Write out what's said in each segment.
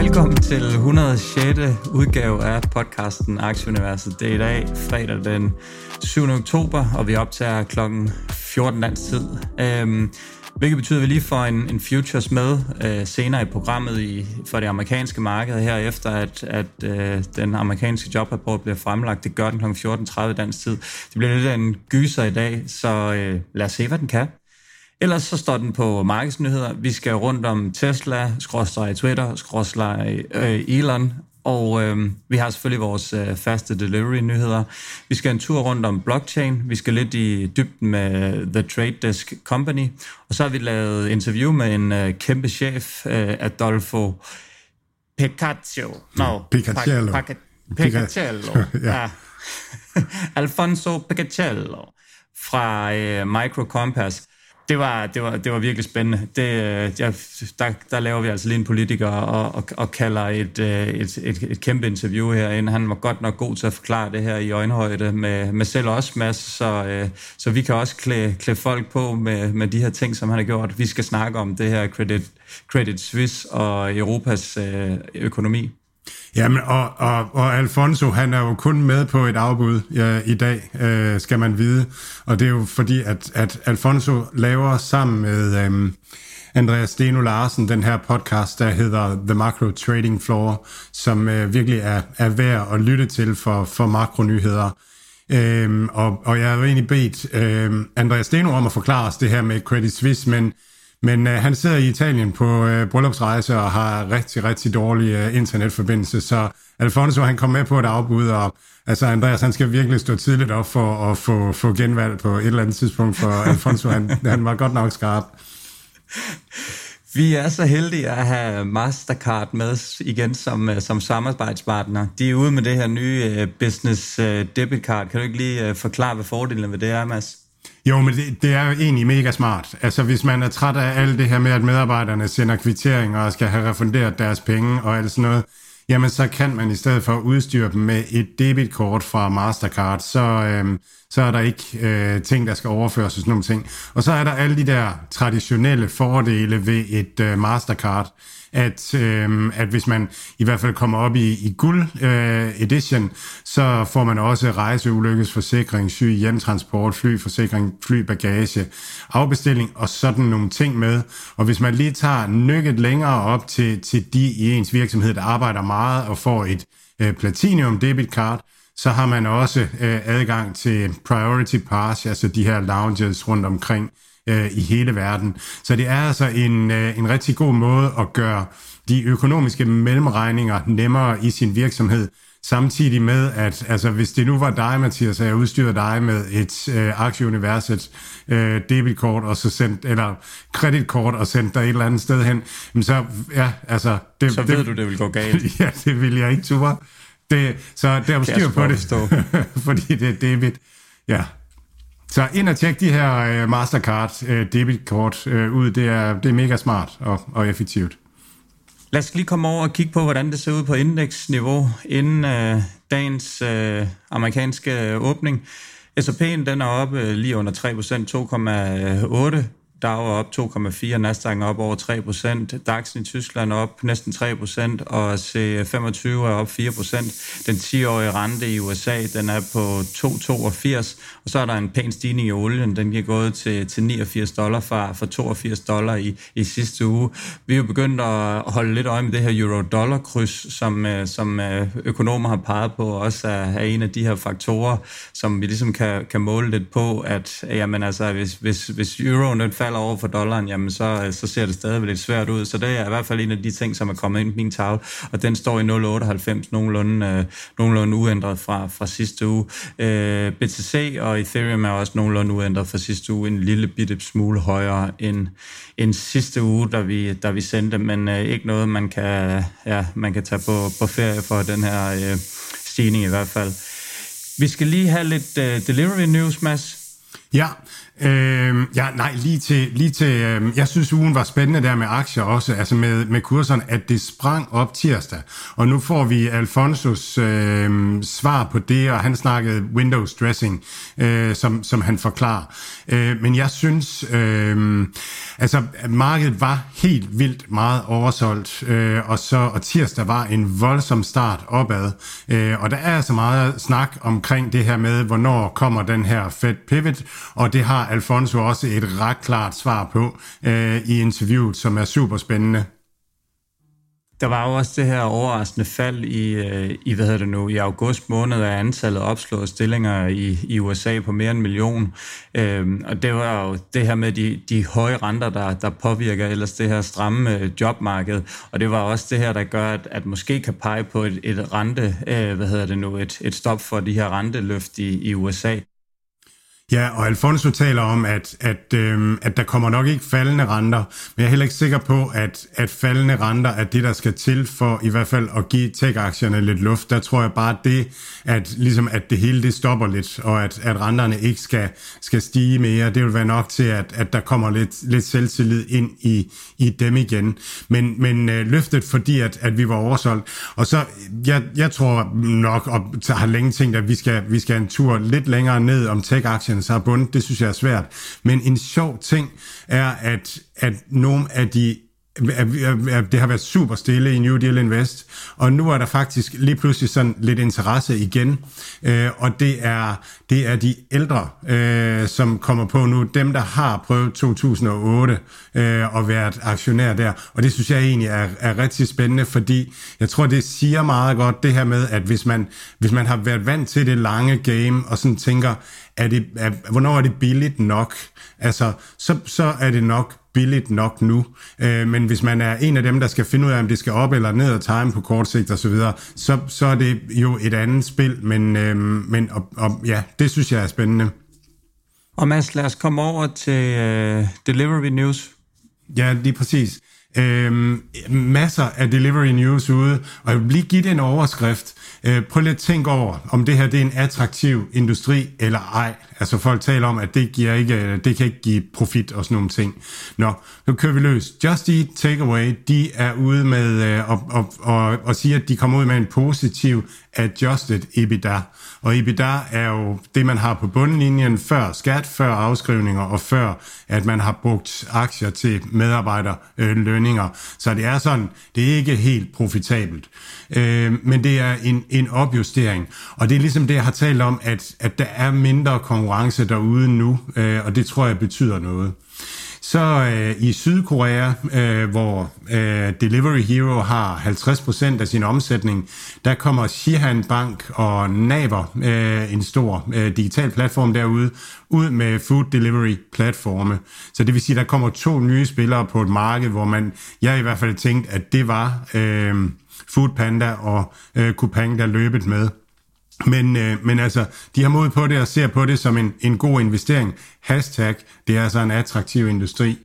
Velkommen til 106. udgave af podcasten Aktieuniverset. Det er i dag, fredag den 7. oktober, og vi optager klokken 14 dansk tid. Øhm, hvilket betyder, at vi lige får en, en futures med øh, senere i programmet i, for det amerikanske marked her efter, at, at øh, den amerikanske jobrapport bliver fremlagt. Det gør den kl. 14.30 dansk tid. Det bliver lidt af en gyser i dag, så øh, lad os se, hvad den kan. Ellers så står den på markedsnyheder. Vi skal rundt om Tesla, skråstrej Twitter, skråstrej øh, Elon, og øh, vi har selvfølgelig vores øh, faste delivery-nyheder. Vi skal en tur rundt om blockchain. Vi skal lidt i dybden med The Trade Desk Company. Og så har vi lavet interview med en øh, kæmpe chef, øh, Adolfo Picaccio. No, Picacciello. Pac- Pac-. Ja. ja. Alfonso Picacciello fra øh, Micro Compass det var, det var, det var virkelig spændende. Det, øh, jeg, der, der laver vi altså lige en politiker og, og, og kalder et, øh, et, et, et kæmpe interview herinde. Han var godt nok god til at forklare det her i øjenhøjde med, med selv også, Mads, så, øh, så vi kan også klæde, klæde folk på med, med de her ting, som han har gjort. Vi skal snakke om det her Credit, Credit Suisse og Europas øh, økonomi. Jamen, og, og, og Alfonso, han er jo kun med på et afbud ja, i dag, øh, skal man vide. Og det er jo fordi, at, at Alfonso laver sammen med øh, Andreas Steno Larsen den her podcast, der hedder The Macro Trading Floor, som øh, virkelig er, er værd at lytte til for, for makronyheder. Øhm, og, og jeg har jo egentlig bedt øh, Andreas Steno om at forklare os det her med Credit Suisse, men men øh, han sidder i Italien på øh, bryllupsrejse og har rigtig, rigtig dårlig øh, internetforbindelse, så Alfonso han kom med på et afbud, og altså Andreas han skal virkelig stå tidligt op for at få, få genvalg på et eller andet tidspunkt, for Alfonso han, han var godt nok skarp. Vi er så heldige at have Mastercard med igen som, øh, som samarbejdspartner. De er ude med det her nye business debit card. Kan du ikke lige forklare, hvad fordelene ved det er, Mads? Jo, men det, det er jo egentlig mega smart. Altså, hvis man er træt af alt det her med, at medarbejderne sender kvitteringer og skal have refunderet deres penge og alt sådan noget, jamen så kan man i stedet for udstyre dem med et debitkort fra Mastercard, så, øhm, så er der ikke øh, ting, der skal overføres og sådan nogle ting. Og så er der alle de der traditionelle fordele ved et øh, Mastercard, at, øh, at hvis man i hvert fald kommer op i, i guld øh, edition, så får man også rejseulykkesforsikring, syg hjemtransport, flyforsikring, flybagage, afbestilling og sådan nogle ting med. Og hvis man lige tager nykket længere op til, til de i ens virksomhed, der arbejder meget og får et øh, Platinum debit card, så har man også øh, adgang til Priority Pass, altså de her lounges rundt omkring øh, i hele verden. Så det er altså en, øh, en rigtig god måde at gøre de økonomiske mellemregninger nemmere i sin virksomhed, samtidig med, at altså, hvis det nu var dig, Mathias, og jeg udstyrede dig med et øh, aktieuniverset øh, debitkort, og så sendt, eller kreditkort, og sendt dig et eller andet sted hen, så, ja, altså... Det, så ved det, du, det vil gå galt. ja, det vil jeg ikke ture. Det, så der er styr på det, fordi det er debit. Ja, så ind og tjek de her øh, Mastercard øh, debitkort øh, ud. Det er, det er mega smart og, og effektivt. Lad os lige komme over og kigge på, hvordan det ser ud på indeksniveau inden øh, dagens øh, amerikanske åbning. S&P'en den er oppe lige under 3%, DAO er op 2,4, Nasdaq er op over 3%, DAX'en i Tyskland er op næsten 3%, og C25 er op 4%. Den 10-årige rente i USA, den er på 2,82, og så er der en pæn stigning i olien, den er gået til, til 89 dollar fra, fra 82 dollar i, i sidste uge. Vi er jo begyndt at holde lidt øje med det her euro-dollar-kryds, som, øh, som øh, økonomer har peget på, også er, er en af de her faktorer, som vi ligesom kan, kan måle lidt på, at jamen altså, hvis, hvis, hvis euroen falder falder over for dollaren, jamen så, øh, så ser det stadig lidt svært ud. Så det er i hvert fald en af de ting, som er kommet ind i min tavle, og den står i 0,98 nogenlunde, øh, nogenlunde uændret fra, fra sidste uge. Øh, BTC og Ethereum er også nogenlunde uændret fra sidste uge, en lille bitte smule højere end, end sidste uge, da vi, da vi sendte, men øh, ikke noget, man kan, ja, man kan tage på, på ferie for den her øh, stigning i hvert fald. Vi skal lige have lidt uh, delivery news, Mads. Ja, øh, ja, nej, lige til, lige til øh, jeg synes ugen var spændende der med aktier også, altså med, med kurserne, at det sprang op tirsdag, og nu får vi Alfonsos øh, svar på det, og han snakkede Windows dressing, øh, som, som han forklarer. Øh, men jeg synes, øh, altså markedet var helt vildt meget oversolgt, øh, og så og tirsdag var en voldsom start opad, øh, og der er altså meget snak omkring det her med, hvornår kommer den her Fed pivot, og det har Alfonso også et ret klart svar på øh, i interviewet, som er super spændende. Der var jo også det her overraskende fald i, øh, i hvad hedder det nu, i august måned af antallet opslåede stillinger i, i USA på mere end en million. Øhm, og det var jo det her med de, de høje renter, der, der påvirker ellers det her stramme øh, jobmarked. Og det var også det her, der gør, at, at måske kan pege på et, et rente, øh, hvad hedder det nu, et, et stop for de her renteløft i, i USA. Ja, og Alfonso taler om, at, at, øhm, at der kommer nok ikke faldende renter, men jeg er heller ikke sikker på, at, at faldende renter er det, der skal til for i hvert fald at give tech-aktierne lidt luft. Der tror jeg bare det, at, ligesom at det hele det stopper lidt, og at, at renterne ikke skal, skal stige mere, det vil være nok til, at, at der kommer lidt, lidt selvtillid ind i, i dem igen. Men, men øh, løftet, fordi at, at vi var oversolgt. Og så, jeg, jeg tror nok, og har længe tænkt, at vi skal, vi skal en tur lidt længere ned om tech-aktierne, Øh, så har bundet, det synes jeg er svært. Men en sjov ting er, at, at nogle af de det har været super stille i New Deal Invest, og nu er der faktisk lige pludselig sådan lidt interesse igen, øh, og det er, det er de ældre, øh, som kommer på nu, dem der har prøvet 2008 øh, og været aktionær der, og det synes jeg egentlig er, er rigtig spændende, fordi jeg tror, det siger meget godt det her med, at hvis man, hvis man har været vant til det lange game, og sådan tænker, er det, er, hvornår er det billigt nok? Altså, så, så er det nok billigt nok nu. Øh, men hvis man er en af dem, der skal finde ud af, om det skal op eller ned og time på kort sigt osv., så, så, så er det jo et andet spil. Men, øh, men og, og, ja, det synes jeg er spændende. Og Mads, lad os komme over til uh, Delivery News. Ja, lige præcis. Øhm, masser af delivery news ude, og jeg vil lige give det en overskrift. Øh, prøv lige at tænke over, om det her det er en attraktiv industri eller ej. Altså folk taler om, at det, giver ikke, øh, det kan ikke give profit og sådan nogle ting. Nå, nu kører vi løs. Just Eat Takeaway, de er ude med øh, og, og, og, og siger, at de kommer ud med en positiv adjusted EBITDA. Og EBITDA er jo det, man har på bundlinjen før skat, før afskrivninger og før, at man har brugt aktier til medarbejderlønninger. Øh, Så det er sådan, det er ikke helt profitabelt. Øh, men det er en, en opjustering. Og det er ligesom det, jeg har talt om, at, at der er mindre konkurrence derude nu, øh, og det tror jeg betyder noget. Så øh, i Sydkorea, øh, hvor øh, Delivery Hero har 50% af sin omsætning, der kommer Shihan Bank og Naver, øh, en stor øh, digital platform derude, ud med food delivery platforme. Så det vil sige, at der kommer to nye spillere på et marked, hvor man, jeg i hvert fald tænkte, at det var øh, Foodpanda og øh, Coupang, der løbet med. Men, øh, men altså, de har mod på det og ser på det som en, en god investering. Hashtag, det er altså en attraktiv industri.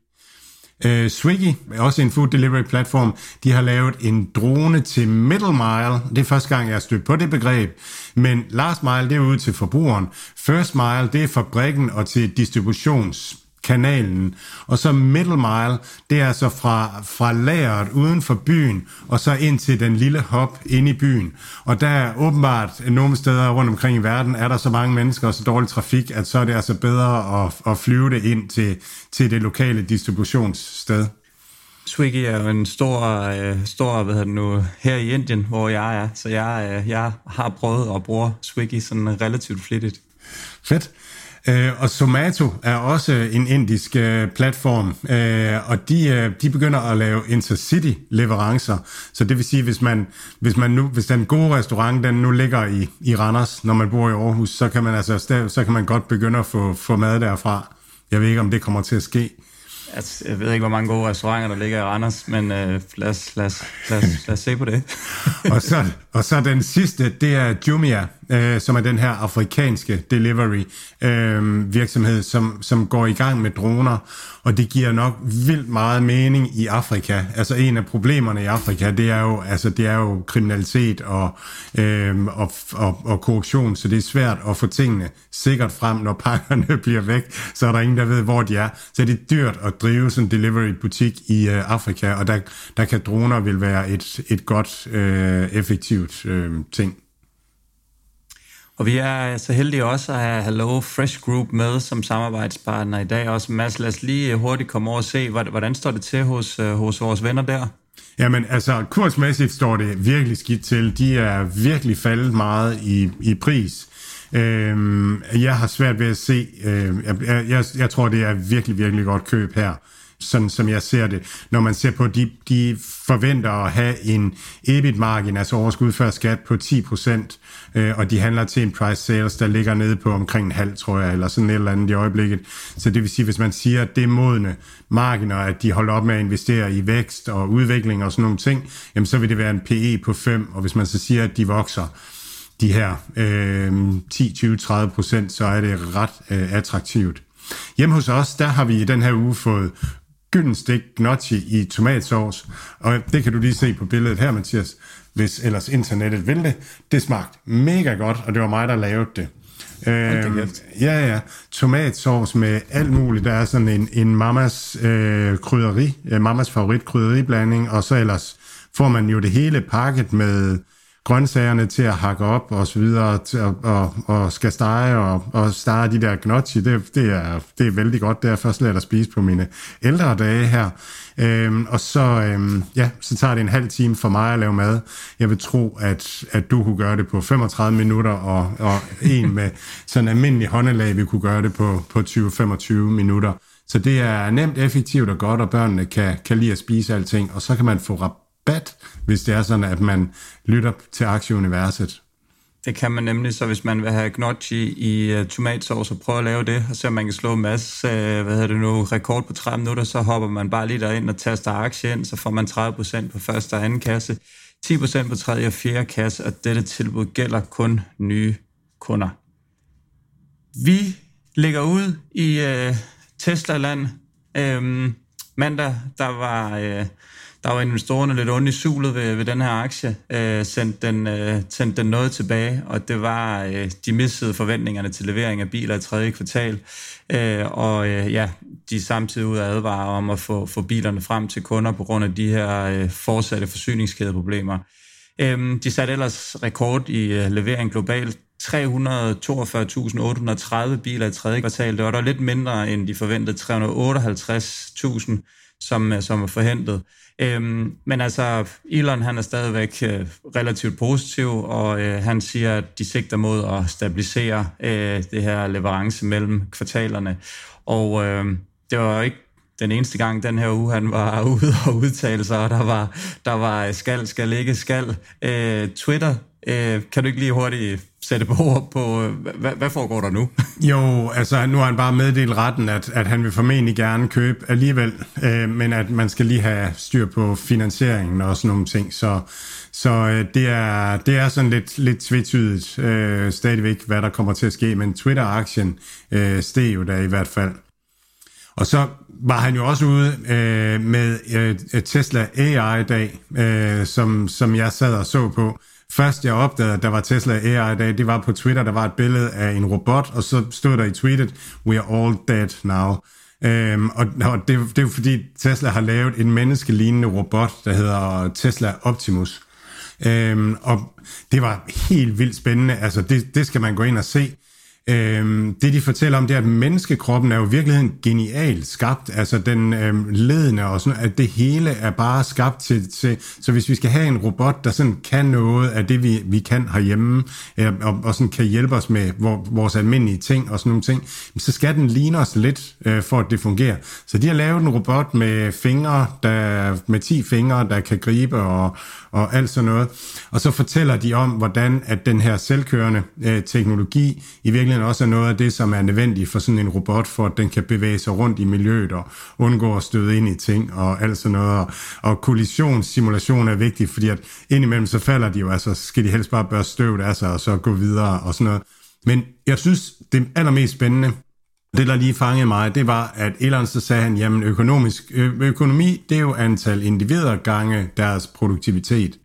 Øh, Swiggy, også en food delivery platform, de har lavet en drone til middle mile. Det er første gang, jeg har stødt på det begreb. Men last mile, det er ud til forbrugeren. First mile, det er fabrikken og til distributions kanalen. Og så middle mile, det er altså fra, fra lageret uden for byen, og så ind til den lille hop ind i byen. Og der er åbenbart nogle steder rundt omkring i verden, er der så mange mennesker og så dårlig trafik, at så er det altså bedre at, at flyve det ind til, til det lokale distributionssted. Swiggy er jo en stor, øh, stor hvad hedder det nu, her i Indien, hvor jeg er. Så jeg, øh, jeg har prøvet at bruge Swiggy sådan relativt flittigt. Fedt. Øh, og Zomato er også en indisk øh, platform, øh, og de, øh, de begynder at lave intercity-leverancer. Så det vil sige, hvis man, hvis man nu, hvis den gode restaurant, den nu ligger i, i Randers, når man bor i Aarhus, så kan man altså så kan man godt begynde at få, få mad derfra. Jeg ved ikke, om det kommer til at ske. Altså, jeg ved ikke, hvor mange gode restauranter, der ligger i Randers, men øh, lad, os, lad, os, lad, os, lad os se på det. og, så, og så den sidste, det er Jumia, øh, som er den her afrikanske delivery øh, virksomhed, som, som går i gang med droner, og det giver nok vildt meget mening i Afrika. Altså en af problemerne i Afrika, det er jo, altså, det er jo kriminalitet og, øh, og, og, og korruption, så det er svært at få tingene sikkert frem, når pakkerne bliver væk, så er der ingen, der ved, hvor de er. Så det er dyrt at drive sådan en delivery-butik i øh, Afrika, og der, der kan droner vil være et, et godt, øh, effektivt øh, ting. Og vi er så heldige også at have Hello Fresh Group med som samarbejdspartner i dag. Også Mads, lad os lige hurtigt komme over og se, hvordan står det til hos, øh, hos vores venner der? Jamen, altså, kursmæssigt står det virkelig skidt til. De er virkelig faldet meget i, i pris. Øhm, jeg har svært ved at se, øh, jeg, jeg, jeg tror, det er virkelig, virkelig godt køb her sådan som jeg ser det. Når man ser på, de, de forventer at have en EBIT-margin, altså overskud før skat på 10%, øh, og de handler til en price sales, der ligger nede på omkring en halv, tror jeg, eller sådan et eller andet i øjeblikket. Så det vil sige, hvis man siger, at det er modne marginer, at de holder op med at investere i vækst og udvikling og sådan nogle ting, jamen så vil det være en PE på 5, og hvis man så siger, at de vokser de her øh, 10, 20, 30 procent, så er det ret øh, attraktivt. Hjemme hos os, der har vi i den her uge fået gyldenstik gnocchi i tomatsauce, og det kan du lige se på billedet her, Mathias, hvis ellers internettet vil det. Det smagte mega godt, og det var mig, der lavede det. Øhm, ja, ja. Tomatsauce med alt muligt. Der er sådan en, en mammas øh, krydderi, øh, mammas favorit krydderiblanding, og så ellers får man jo det hele pakket med grøntsagerne til at hakke op og så videre, til og, og skal stege og, og stege de der gnocchi, det, det, er, det er vældig godt. Det er først lært at spise på mine ældre dage her. Øhm, og så, øhm, ja, så tager det en halv time for mig at lave mad. Jeg vil tro, at, at du kunne gøre det på 35 minutter, og, og en med sådan en almindelig håndelag vi kunne gøre det på, på 20-25 minutter. Så det er nemt, effektivt og godt, og børnene kan, kan lide at spise alting, og så kan man få rabat, hvis det er sådan, at man lytter til aktieuniverset. Det kan man nemlig, så hvis man vil have gnocchi i uh, øh, tomatsauce, så prøv at lave det, og se om man kan slå en masse, uh, hvad hedder det nu, rekord på 30 minutter, så hopper man bare lige derind og taster aktie ind, så får man 30% på første og anden kasse, 10% på tredje og fjerde kasse, og dette tilbud gælder kun nye kunder. Vi ligger ud i uh, Tesla-land. Øhm, mandag, der var... Uh, der var investorerne lidt ondt i sulet ved, ved den her aktie, øh, sendte, den, øh, sendte den noget tilbage, og det var, øh, de missede forventningerne til levering af biler i tredje kvartal, øh, og øh, ja, de er samtidig ud at advare om at få, få bilerne frem til kunder på grund af de her øh, fortsatte forsyningskædeproblemer. Øh, de satte ellers rekord i øh, levering globalt, 342.830 biler i tredje kvartal. Det var der lidt mindre end de forventede 358.000, som, øh, som er forhentet. Øhm, men altså, Elon han er stadigvæk øh, relativt positiv, og øh, han siger, at de sigter mod at stabilisere øh, det her leverance mellem kvartalerne. Og øh, det var ikke den eneste gang den her uge, han var ude og udtale sig, og der var, der var øh, skal, skal ikke, skal. Øh, Twitter, øh, kan du ikke lige hurtigt sætte på ord på, øh, hvad, hvad foregår der nu? jo, altså nu har han bare meddelt retten, at, at han vil formentlig gerne købe alligevel, øh, men at man skal lige have styr på finansieringen og sådan nogle ting, så, så øh, det, er, det er sådan lidt, lidt tvetydigt øh, stadigvæk, hvad der kommer til at ske, men Twitter-aktien øh, steg jo da i hvert fald. Og så var han jo også ude øh, med øh, Tesla AI-dag, øh, som, som jeg sad og så på, Først jeg opdagede, at der var Tesla AI i dag, det var på Twitter, der var et billede af en robot, og så stod der i tweetet, we are all dead now. Øhm, og, og det, det er jo fordi Tesla har lavet en menneskelignende robot, der hedder Tesla Optimus. Øhm, og det var helt vildt spændende, altså det, det skal man gå ind og se. Øhm, det de fortæller om, det er, at menneskekroppen er jo i virkeligheden genialt skabt. Altså den øhm, ledende og sådan at det hele er bare skabt til, til... Så hvis vi skal have en robot, der sådan kan noget af det, vi, vi kan herhjemme, øh, og, og sådan kan hjælpe os med vores almindelige ting og sådan nogle ting, så skal den ligne os lidt, øh, for at det fungerer. Så de har lavet en robot med fingre, der, med 10 fingre, der kan gribe og, og alt sådan noget. Og så fortæller de om, hvordan at den her selvkørende øh, teknologi i virkeligheden virkeligheden også er noget af det, som er nødvendigt for sådan en robot, for at den kan bevæge sig rundt i miljøet og undgå at støde ind i ting og alt sådan noget. Og, og kollisionssimulation er vigtig, fordi at indimellem så falder de jo, altså skal de helst bare børste støvet af sig og så gå videre og sådan noget. Men jeg synes, det allermest spændende, det, der lige fangede mig, det var, at Elon så sagde han, jamen økonomisk, økonomi, det er jo antal individer gange deres produktivitet.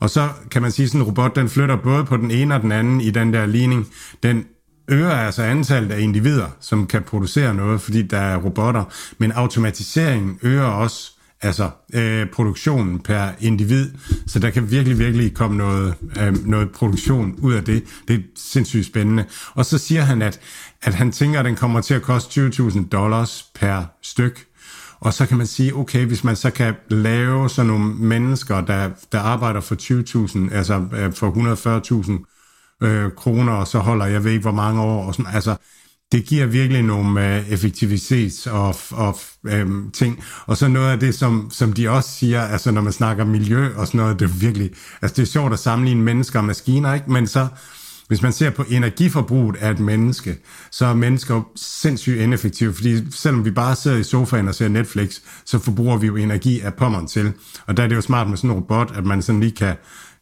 Og så kan man sige, at sådan en robot, den flytter både på den ene og den anden i den der ligning. Den øger altså antallet af individer, som kan producere noget, fordi der er robotter. Men automatiseringen øger også altså øh, produktionen per individ, så der kan virkelig, virkelig komme noget, øh, noget produktion ud af det. Det er sindssygt spændende. Og så siger han, at, at han tænker, at den kommer til at koste 20.000 dollars per styk. Og så kan man sige, okay, hvis man så kan lave sådan nogle mennesker, der, der arbejder for 20.000, altså øh, for 140.000 øh, kroner, og så holder jeg ved ikke, hvor mange år, og sådan, altså, det giver virkelig nogle øh, effektivitets- og, og øh, ting. Og så noget af det, som, som de også siger, altså når man snakker miljø og sådan noget, det er virkelig, altså det er sjovt at sammenligne mennesker og maskiner, ikke? Men så, hvis man ser på energiforbruget af et menneske, så er mennesker sindssygt ineffektive, fordi selvom vi bare sidder i sofaen og ser Netflix, så forbruger vi jo energi af pommeren til. Og der er det jo smart med sådan en robot, at man sådan lige kan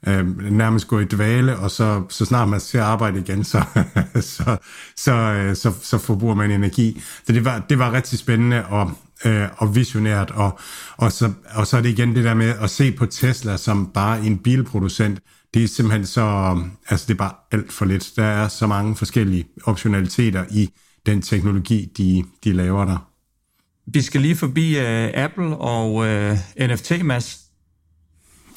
øh, nærmest gå i dvale, og så, så snart man skal arbejde igen, så, så, så, øh, så, så forbruger man energi. Så det var, det var rigtig spændende og, øh, og visionært, og, og, så, og så er det igen det der med at se på Tesla som bare en bilproducent, det er simpelthen så, altså det er bare alt for lidt. Der er så mange forskellige optionaliteter i den teknologi, de, de laver der. Vi skal lige forbi uh, Apple og øh, uh, NFT, Mads.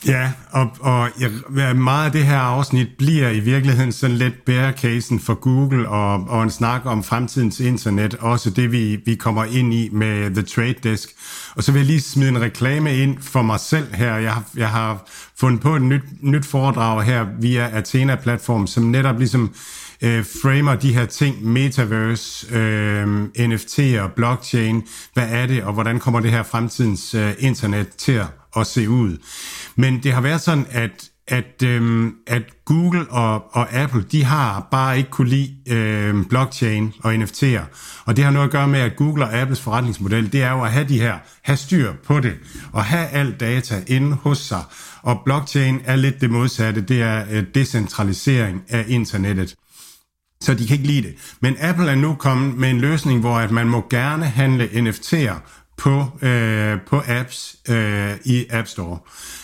Ja, og, og jeg, meget af det her afsnit bliver i virkeligheden sådan lidt bærekassen for Google og, og en snak om fremtidens internet, også det vi, vi kommer ind i med The Trade Desk. Og så vil jeg lige smide en reklame ind for mig selv her. Jeg har, jeg har fundet på et nyt, nyt foredrag her via Athena-platform, som netop ligesom øh, framer de her ting, metaverse, øh, NFT'er, blockchain, hvad er det, og hvordan kommer det her fremtidens øh, internet til at, at se ud. Men det har været sådan, at at, øhm, at Google og, og Apple, de har bare ikke kunne lide øhm, blockchain og NFT'er. Og det har noget at gøre med, at Google og Apples forretningsmodel, det er jo at have de her, have styr på det, og have al data inde hos sig. Og blockchain er lidt det modsatte, det er øh, decentralisering af internettet. Så de kan ikke lide det. Men Apple er nu kommet med en løsning, hvor at man må gerne handle NFT'er på, øh, på apps øh, i App Store.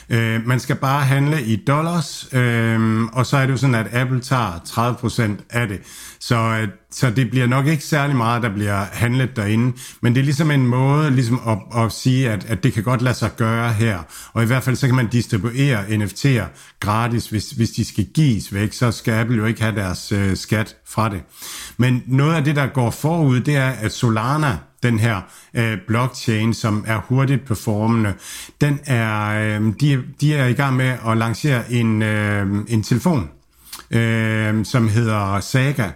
Øh, man skal bare handle i dollars, øh, og så er det jo sådan, at Apple tager 30% af det. Så, øh, så det bliver nok ikke særlig meget, der bliver handlet derinde, men det er ligesom en måde ligesom at, at sige, at, at det kan godt lade sig gøre her. Og i hvert fald så kan man distribuere NFT'er gratis, hvis, hvis de skal gives væk, så skal Apple jo ikke have deres øh, skat fra det. Men noget af det, der går forud, det er, at Solana, den her øh, blockchain, som er hurtigt performende, den er, øh, de, de er i gang med at lancere en, øh, en telefon, øh, som hedder Saga,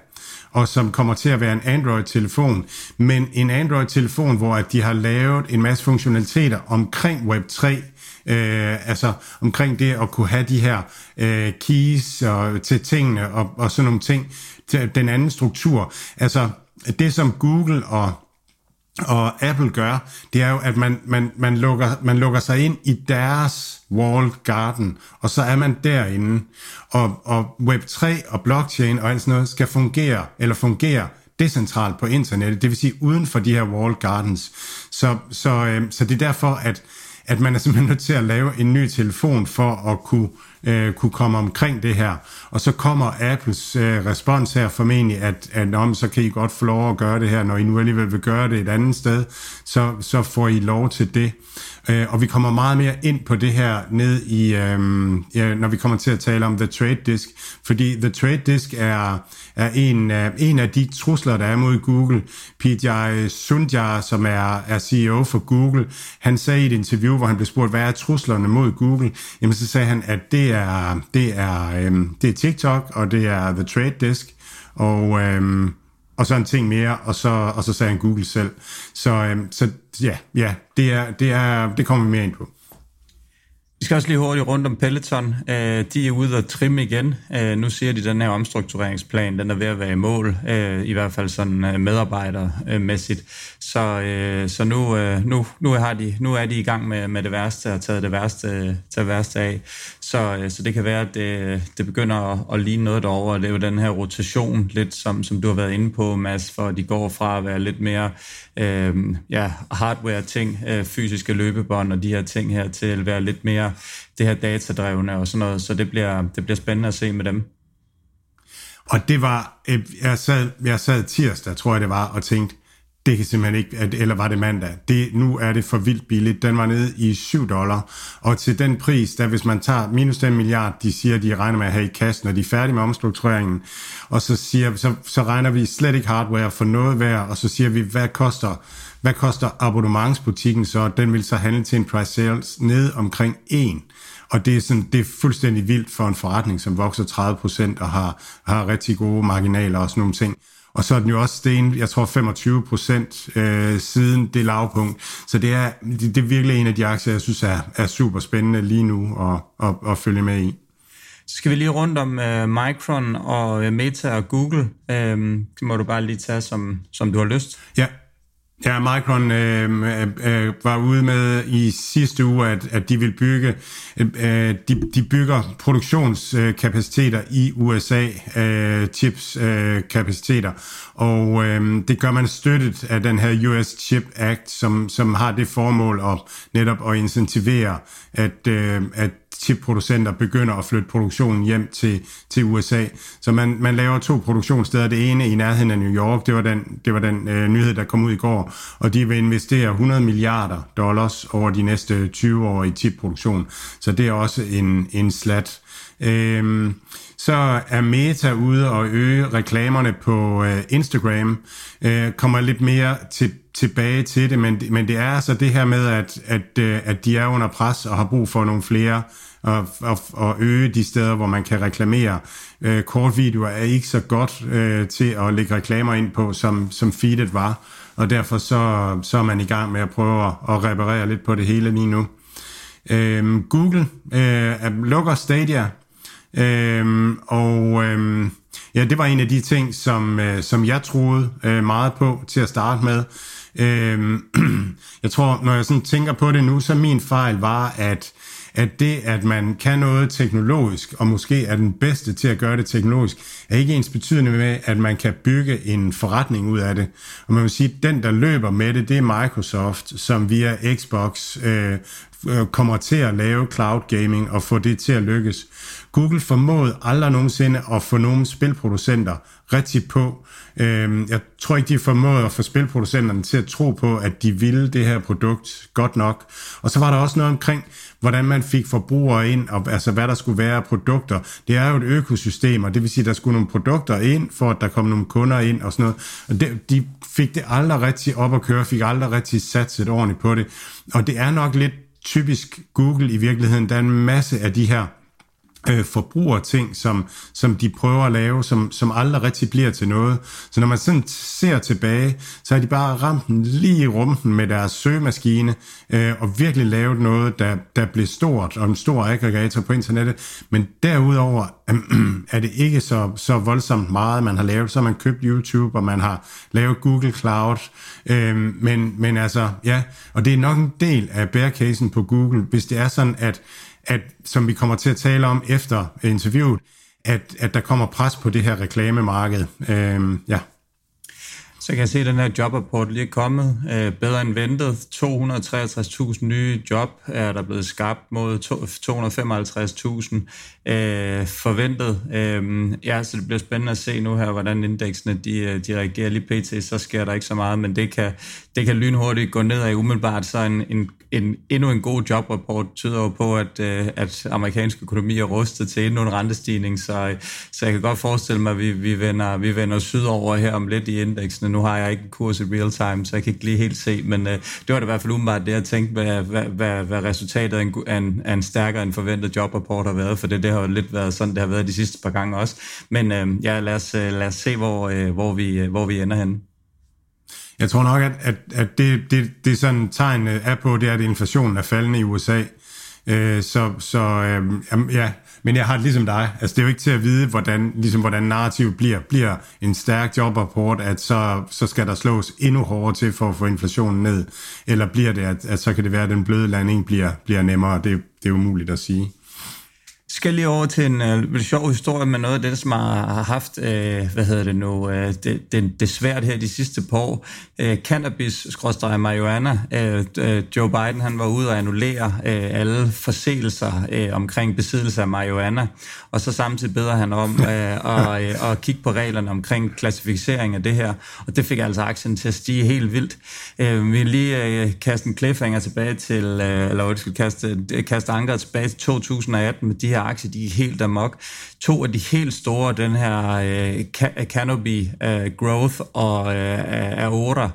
og som kommer til at være en Android-telefon, men en Android-telefon, hvor at de har lavet en masse funktionaliteter omkring Web3, øh, altså omkring det at kunne have de her øh, keys og, til tingene og, og sådan nogle ting, til den anden struktur. Altså det, som Google og og Apple gør, det er jo, at man, man, man, lukker, man lukker sig ind i deres walled garden, og så er man derinde. Og, og Web3 og blockchain og alt sådan noget skal fungere, eller fungere decentralt på internettet, det vil sige uden for de her walled gardens. Så, så, øh, så det er derfor, at, at man er simpelthen nødt til at lave en ny telefon for at kunne øh, kunne komme omkring det her. Og så kommer Apples øh, respons her formentlig, at, at om, så kan I godt få lov at gøre det her, når I nu alligevel vil gøre det et andet sted, så, så får I lov til det. Øh, og vi kommer meget mere ind på det her ned i, øh, ja, når vi kommer til at tale om The Trade Disk, fordi The Trade Disk er, er en, af, en af de trusler, der er mod Google. PJ Sundjar, som er, er CEO for Google, han sagde i et interview, hvor han blev spurgt, hvad er truslerne mod Google? Jamen så sagde han, at det er, det er, øhm, det er TikTok, og det er The Trade Desk, og, øhm, og så en ting mere, og så, og så sagde han Google selv. Så, øhm, så ja, ja det, er, det, er, det kommer vi mere ind på. Vi skal også lige hurtigt rundt om Peloton. Øh, de er ude og trimme igen. Øh, nu siger de, at den her omstruktureringsplan, den er ved at være i mål, øh, i hvert fald sådan medarbejdermæssigt. Så, øh, så nu, øh, nu, nu, har de, nu er de i gang med, med det værste og taget det værste, taget det værste af. Så, øh, så det kan være, at det, det begynder at, at ligne noget derovre. Det er jo den her rotation, lidt som, som du har været inde på, Mads, for de går fra at være lidt mere øh, ja, hardware-ting, øh, fysiske løbebånd og de her ting her, til at være lidt mere det her datadrevne og sådan noget, så det bliver, det bliver spændende at se med dem. Og det var, jeg sad, jeg sad tirsdag, tror jeg det var, og tænkte, det kan simpelthen ikke, eller var det mandag, det, nu er det for vildt billigt. Den var nede i 7 dollar, og til den pris, der hvis man tager minus den milliard, de siger, de regner med at have i kassen, når de er færdige med omstruktureringen, og så, siger, så, så regner vi slet ikke hardware for noget værd, og så siger vi, hvad koster, hvad koster abonnementsbutikken så? Den vil så handle til en price sales ned omkring 1. Og det er, sådan, det er fuldstændig vildt for en forretning, som vokser 30% og har, har rigtig gode marginaler og sådan nogle ting. Og så er den jo også sten, jeg tror 25 procent øh, siden det lavpunkt. Så det er, det, det er virkelig en af de aktier, jeg synes er, er super spændende lige nu at, at, at følge med i. Så skal vi lige rundt om uh, Micron og uh, Meta og Google. Uh, det må du bare lige tage, som, som du har lyst. Ja, Ja, Micron øh, øh, øh, var ude med i sidste uge, at, at de vil bygge, øh, øh de, de bygger produktionskapaciteter i USA, øh, chips-kapaciteter, øh, og øh, det gør man støttet af den her US Chip Act, som, som har det formål at netop at incentivere, at, øh, at chipproducenter begynder at flytte produktionen hjem til, til USA. Så man, man laver to produktionssteder. Det ene i nærheden af New York, det var den, det var den øh, nyhed, der kom ud i går, og de vil investere 100 milliarder dollars over de næste 20 år i chipproduktion. Så det er også en, en slat. Øhm, så er Meta ude og øge reklamerne på øh, Instagram, øh, kommer lidt mere til, tilbage til det, men, men det er altså det her med, at, at, øh, at de er under pres og har brug for nogle flere og, og, og øge de steder, hvor man kan reklamere. Øh, kortvideoer er ikke så godt øh, til at lægge reklamer ind på, som, som feedet var, og derfor så, så er man i gang med at prøve at, at reparere lidt på det hele lige nu. Øh, Google øh, lukker Stadia, øh, og øh, ja, det var en af de ting, som, øh, som jeg troede øh, meget på til at starte med. Øh, jeg tror, når jeg sådan tænker på det nu, så min fejl var, at at det, at man kan noget teknologisk, og måske er den bedste til at gøre det teknologisk, er ikke ens betydende med, at man kan bygge en forretning ud af det. Og man vil sige, at den, der løber med det, det er Microsoft, som via Xbox øh, øh kommer til at lave cloud gaming og få det til at lykkes. Google formåede aldrig nogensinde at få nogle spilproducenter rigtig på. Øh, jeg tror ikke, de formåede at få spilproducenterne til at tro på, at de ville det her produkt godt nok. Og så var der også noget omkring, hvordan man fik forbrugere ind, og altså hvad der skulle være af produkter. Det er jo et økosystem, og det vil sige, at der skulle nogle produkter ind, for at der kom nogle kunder ind og sådan noget. Og det, de fik det aldrig rigtig op at køre, fik aldrig rigtig satset ordentligt på det. Og det er nok lidt typisk Google i virkeligheden. Der er en masse af de her øh, forbrugerting, som, som de prøver at lave, som, som aldrig rigtig bliver til noget. Så når man sådan ser tilbage, så har de bare ramt den lige i rumpen med deres søgemaskine, øh, og virkelig lavet noget, der, der blev stort, og en stor aggregator på internettet. Men derudover øh, er det ikke så, så voldsomt meget, man har lavet. Så har man købt YouTube, og man har lavet Google Cloud. Øh, men, men altså, ja, og det er nok en del af bear på Google, hvis det er sådan, at at, som vi kommer til at tale om efter interviewet, at, at der kommer pres på det her reklamemarked. Øhm, ja. Så kan jeg se, at den her jobrapport lige er kommet. Øh, bedre end ventet. 263.000 nye job er der blevet skabt mod 255.000 øh, forventet. Øh, ja, så det bliver spændende at se nu her, hvordan indeksene de, de reagerer lige pt. Så sker der ikke så meget, men det kan, det kan lynhurtigt gå ned af umiddelbart. Så en, en, en, endnu en god jobrapport tyder jo på, at, øh, at amerikansk økonomi er rustet til endnu en rentestigning. Så, så jeg kan godt forestille mig, at vi, vi, vender, vi vender sydover her om lidt i indeksene. Nu har jeg ikke en kurs i real time, så jeg kan ikke lige helt se, men øh, det var det i hvert fald umiddelbart det, jeg tænkte, hvad, hvad, hvad, hvad resultatet af en, af, en, af en stærkere end forventet jobrapport har været, for det, det har jo lidt været sådan, det har været de sidste par gange også. Men øh, ja, lad os, øh, lad os se, hvor, øh, hvor, vi, øh, hvor vi ender henne. Jeg tror nok, at, at, at det, det, det sådan tegn øh, er på, det er, at inflationen er faldende i USA. Øh, så så øh, ja, men jeg har det ligesom dig. Altså, det er jo ikke til at vide, hvordan, ligesom, hvordan narrativet bliver. Bliver en stærk jobrapport, at så, så skal der slås endnu hårdere til for at få inflationen ned? Eller bliver det, at, at så kan det være, at den bløde landing bliver, bliver nemmere? Det, det er umuligt at sige skal lige over til en uh, sjov historie med noget af det, som har haft, uh, hvad hedder det nu, uh, det, det, det svært her de sidste par år. Uh, cannabis, skråstrej marihuana. Uh, uh, Joe Biden, han var ude og annullere uh, alle forseelser uh, omkring besiddelse af marihuana, og så samtidig beder han om uh, at, uh, at kigge på reglerne omkring klassificering af det her, og det fik altså aktien til at stige helt vildt. Uh, vi lige uh, kaste en cliffhanger tilbage til, uh, eller undskyld, kaste, kaste anker tilbage til 2018 med de her aktier, de er helt amok. To af de helt store, den her øh, øh Canopy øh, Growth og øh, øh Aora,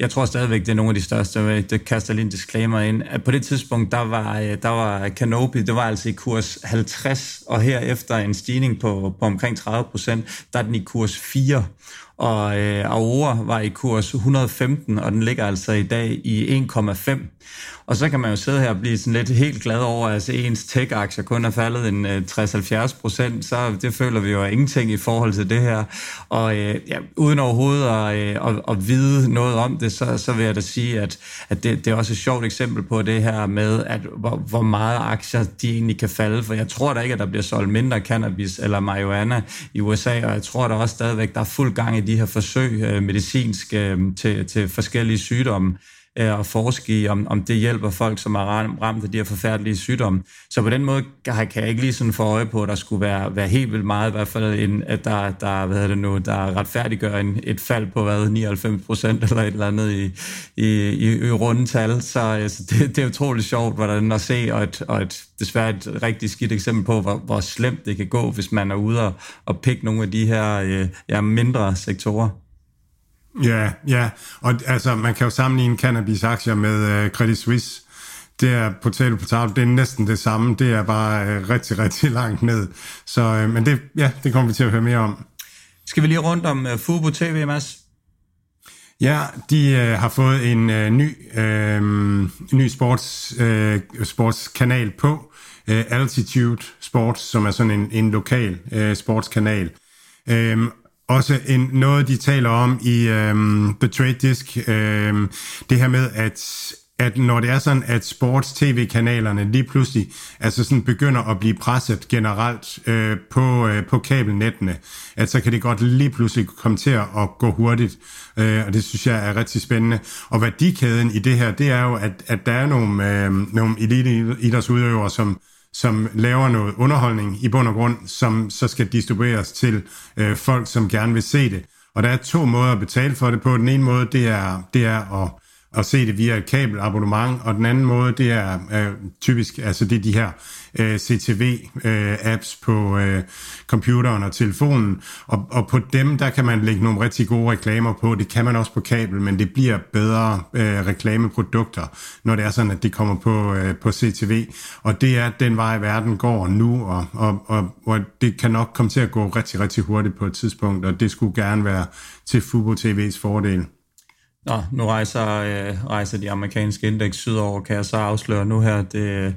jeg tror stadigvæk, det er nogle af de største. Øh, det kaster lige en disclaimer ind. På det tidspunkt, der var, øh, der var Canopy, det var altså i kurs 50, og herefter en stigning på, på omkring 30 procent, der er den i kurs 4 og øh, Aurora var i kurs 115, og den ligger altså i dag i 1,5. Og så kan man jo sidde her og blive sådan lidt helt glad over, at altså ens tech-aktier kun er faldet en øh, 60-70 procent, så det føler vi jo ingenting i forhold til det her. Og øh, ja, uden overhovedet at, øh, at, at vide noget om det, så, så vil jeg da sige, at, at det, det er også et sjovt eksempel på det her med, at hvor, hvor meget aktier de egentlig kan falde, for jeg tror da ikke, at der bliver solgt mindre cannabis eller marihuana i USA, og jeg tror da også stadigvæk, der er fuld gang i de her forsøg øh, medicinsk øh, til, til forskellige sygdomme. Øh, og forske i, om, om det hjælper folk, som er ramt af de her forfærdelige sygdomme. Så på den måde kan jeg ikke lige sådan få øje på, at der skulle være, være helt vildt meget, i hvert fald, en, at der, der, hvad det nu, der retfærdiggør en, et fald på hvad, 99 procent eller et eller andet i, i, i, i runde tal. Så altså, det, det er utroligt sjovt, hvordan at se, og et, og et desværre et rigtig skidt eksempel på, hvor, hvor slemt det kan gå, hvis man er ude og, og pikke nogle af de her øh, ja, mindre sektorer. Ja, ja, og altså man kan jo sammenligne cannabis-aktier med uh, Credit Suisse. Det er på tale, det er næsten det samme, det er bare uh, rigtig, rigtig langt ned. Så, uh, men det, ja, det kommer vi til at høre mere om. Skal vi lige rundt om uh, Fubo TV, Mads? Ja, de uh, har fået en uh, ny, uh, ny sports, uh, sportskanal på, uh, Altitude Sports, som er sådan en, en lokal uh, sportskanal. Um, også en, noget, de taler om i øhm, The Trade Disk, øhm, det her med, at at når det er sådan, at sports-tv-kanalerne lige pludselig altså sådan begynder at blive presset generelt øh, på, øh, på kabelnettene, at så kan det godt lige pludselig komme til at gå hurtigt, øh, og det synes jeg er rigtig spændende. Og værdikæden i det her, det er jo, at, at der er nogle, øh, nogle elite-idrætsudøvere, som som laver noget underholdning i bund og grund, som så skal distribueres til øh, folk, som gerne vil se det. Og der er to måder at betale for det på. Den ene måde, det er, det er at at se det via et kabelabonnement, og den anden måde, det er øh, typisk, altså det er de her øh, CTV-apps øh, på øh, computeren og telefonen, og, og på dem, der kan man lægge nogle rigtig gode reklamer på, det kan man også på kabel, men det bliver bedre øh, reklameprodukter, når det er sådan, at det kommer på, øh, på CTV, og det er den vej, verden går nu, og, og, og, og det kan nok komme til at gå rigtig, rigtig hurtigt på et tidspunkt, og det skulle gerne være til Fubo TV's fordel. Nå, nu rejser, øh, rejser de amerikanske indeks sydover, kan jeg så afsløre nu her. Det,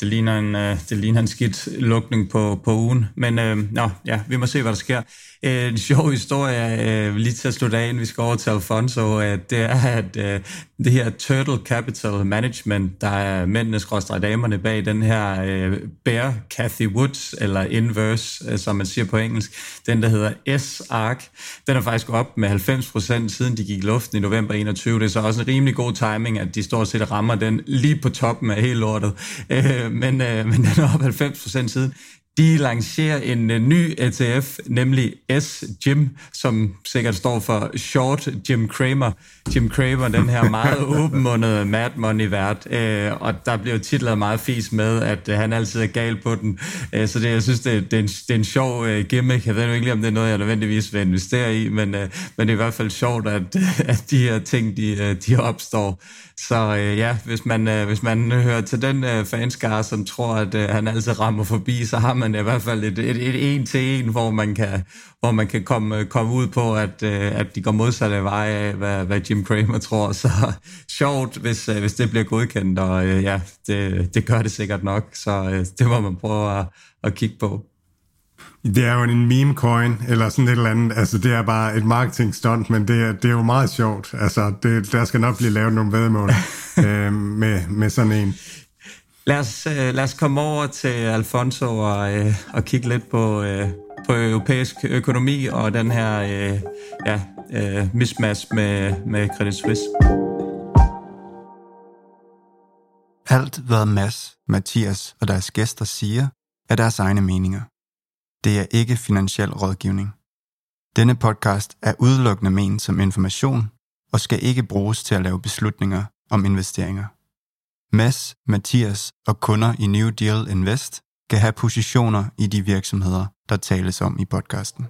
det ligner en, øh, det ligner en skidt lukning på, på ugen. Men øh, nå, ja, vi må se, hvad der sker. Øh, en sjov historie, øh, lige til at slutte af, vi skal over til Alfonso, øh, det er, at øh, det her Turtle Capital Management, der er mændene, skråstrej damerne bag den her øh, Bear Cathy Woods, eller Inverse, øh, som man siger på engelsk, den der hedder S-ARC, den er faktisk op med 90% siden de gik i luften i november 21. Det er så også en rimelig god timing, at de stort set rammer den lige på toppen af hele lortet. Øh, men, øh, men den er op 90% siden de lancerer en uh, ny ETF, nemlig S-Jim, som sikkert står for Short Jim Cramer. Jim Cramer, den her meget åbenmundede Mad Money-vært, uh, og der bliver titlet meget fis med, at uh, han altid er gal på den. Uh, så det, jeg synes, det, det, er en, det er en sjov gimmick. Jeg ved jo ikke lige, om det er noget, jeg nødvendigvis vil investere i, men, men det er i hvert fald sjovt, at, at de her ting, de, de opstår. Så øh, ja, hvis man, øh, hvis man hører til den øh, fanskare, som tror, at øh, han altid rammer forbi, så har man i hvert fald et, et, et en til en, hvor man kan, hvor man kan komme, øh, komme ud på, at, øh, at de går modsatte veje af, hvad, hvad Jim Cramer tror. Så sjovt, hvis, øh, hvis det bliver godkendt, og øh, ja, det, det gør det sikkert nok. Så øh, det må man prøve at, at kigge på. Det er jo en meme coin, eller sådan et eller andet. Altså, det er bare et marketing stunt, men det er, det er jo meget sjovt. Altså, det, der skal nok blive lavet nogle vedmål øh, med, med sådan en. Lad os, øh, lad os komme over til Alfonso og, øh, og kigge lidt på, øh, på europæisk økonomi og den her øh, ja, øh, mismatch med, med Credit Suisse. Alt, hvad Mads, Mathias og deres gæster siger, er deres egne meninger. Det er ikke finansiel rådgivning. Denne podcast er udelukkende ment som information og skal ikke bruges til at lave beslutninger om investeringer. Mads, Mathias og kunder i New Deal Invest kan have positioner i de virksomheder, der tales om i podcasten.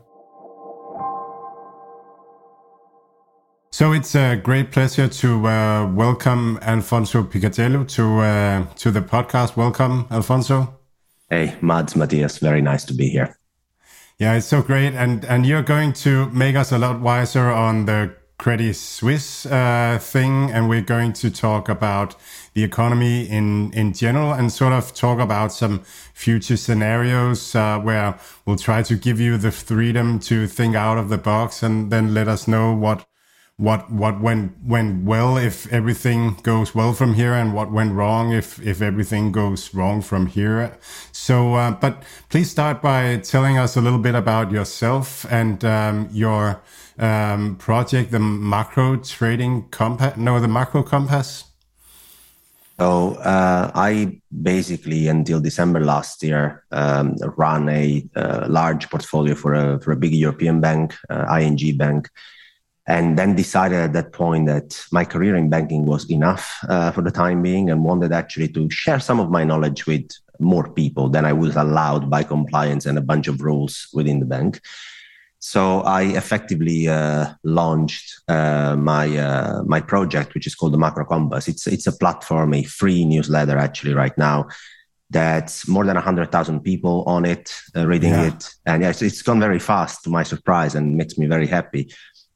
So it's a great pleasure to uh, welcome Alfonso Picatello to uh, to the podcast. Welcome, Alfonso. Hey, Mads, Matthias, very nice to be here. Yeah, it's so great, and and you're going to make us a lot wiser on the Credit Suisse uh, thing, and we're going to talk about the economy in in general, and sort of talk about some future scenarios uh, where we'll try to give you the freedom to think out of the box, and then let us know what what what went went well if everything goes well from here and what went wrong if if everything goes wrong from here. So uh, but please start by telling us a little bit about yourself and um, your um, project the macro trading compass no the macro compass. So uh, I basically, until December last year, um, ran a uh, large portfolio for a for a big European bank, uh, ING Bank, and then decided at that point that my career in banking was enough uh, for the time being and wanted actually to share some of my knowledge with more people than I was allowed by compliance and a bunch of rules within the bank. So I effectively uh, launched uh, my uh, my project, which is called the Macro Compass. It's it's a platform, a free newsletter actually right now. That's more than hundred thousand people on it uh, reading yeah. it, and yes, it's gone very fast to my surprise and makes me very happy.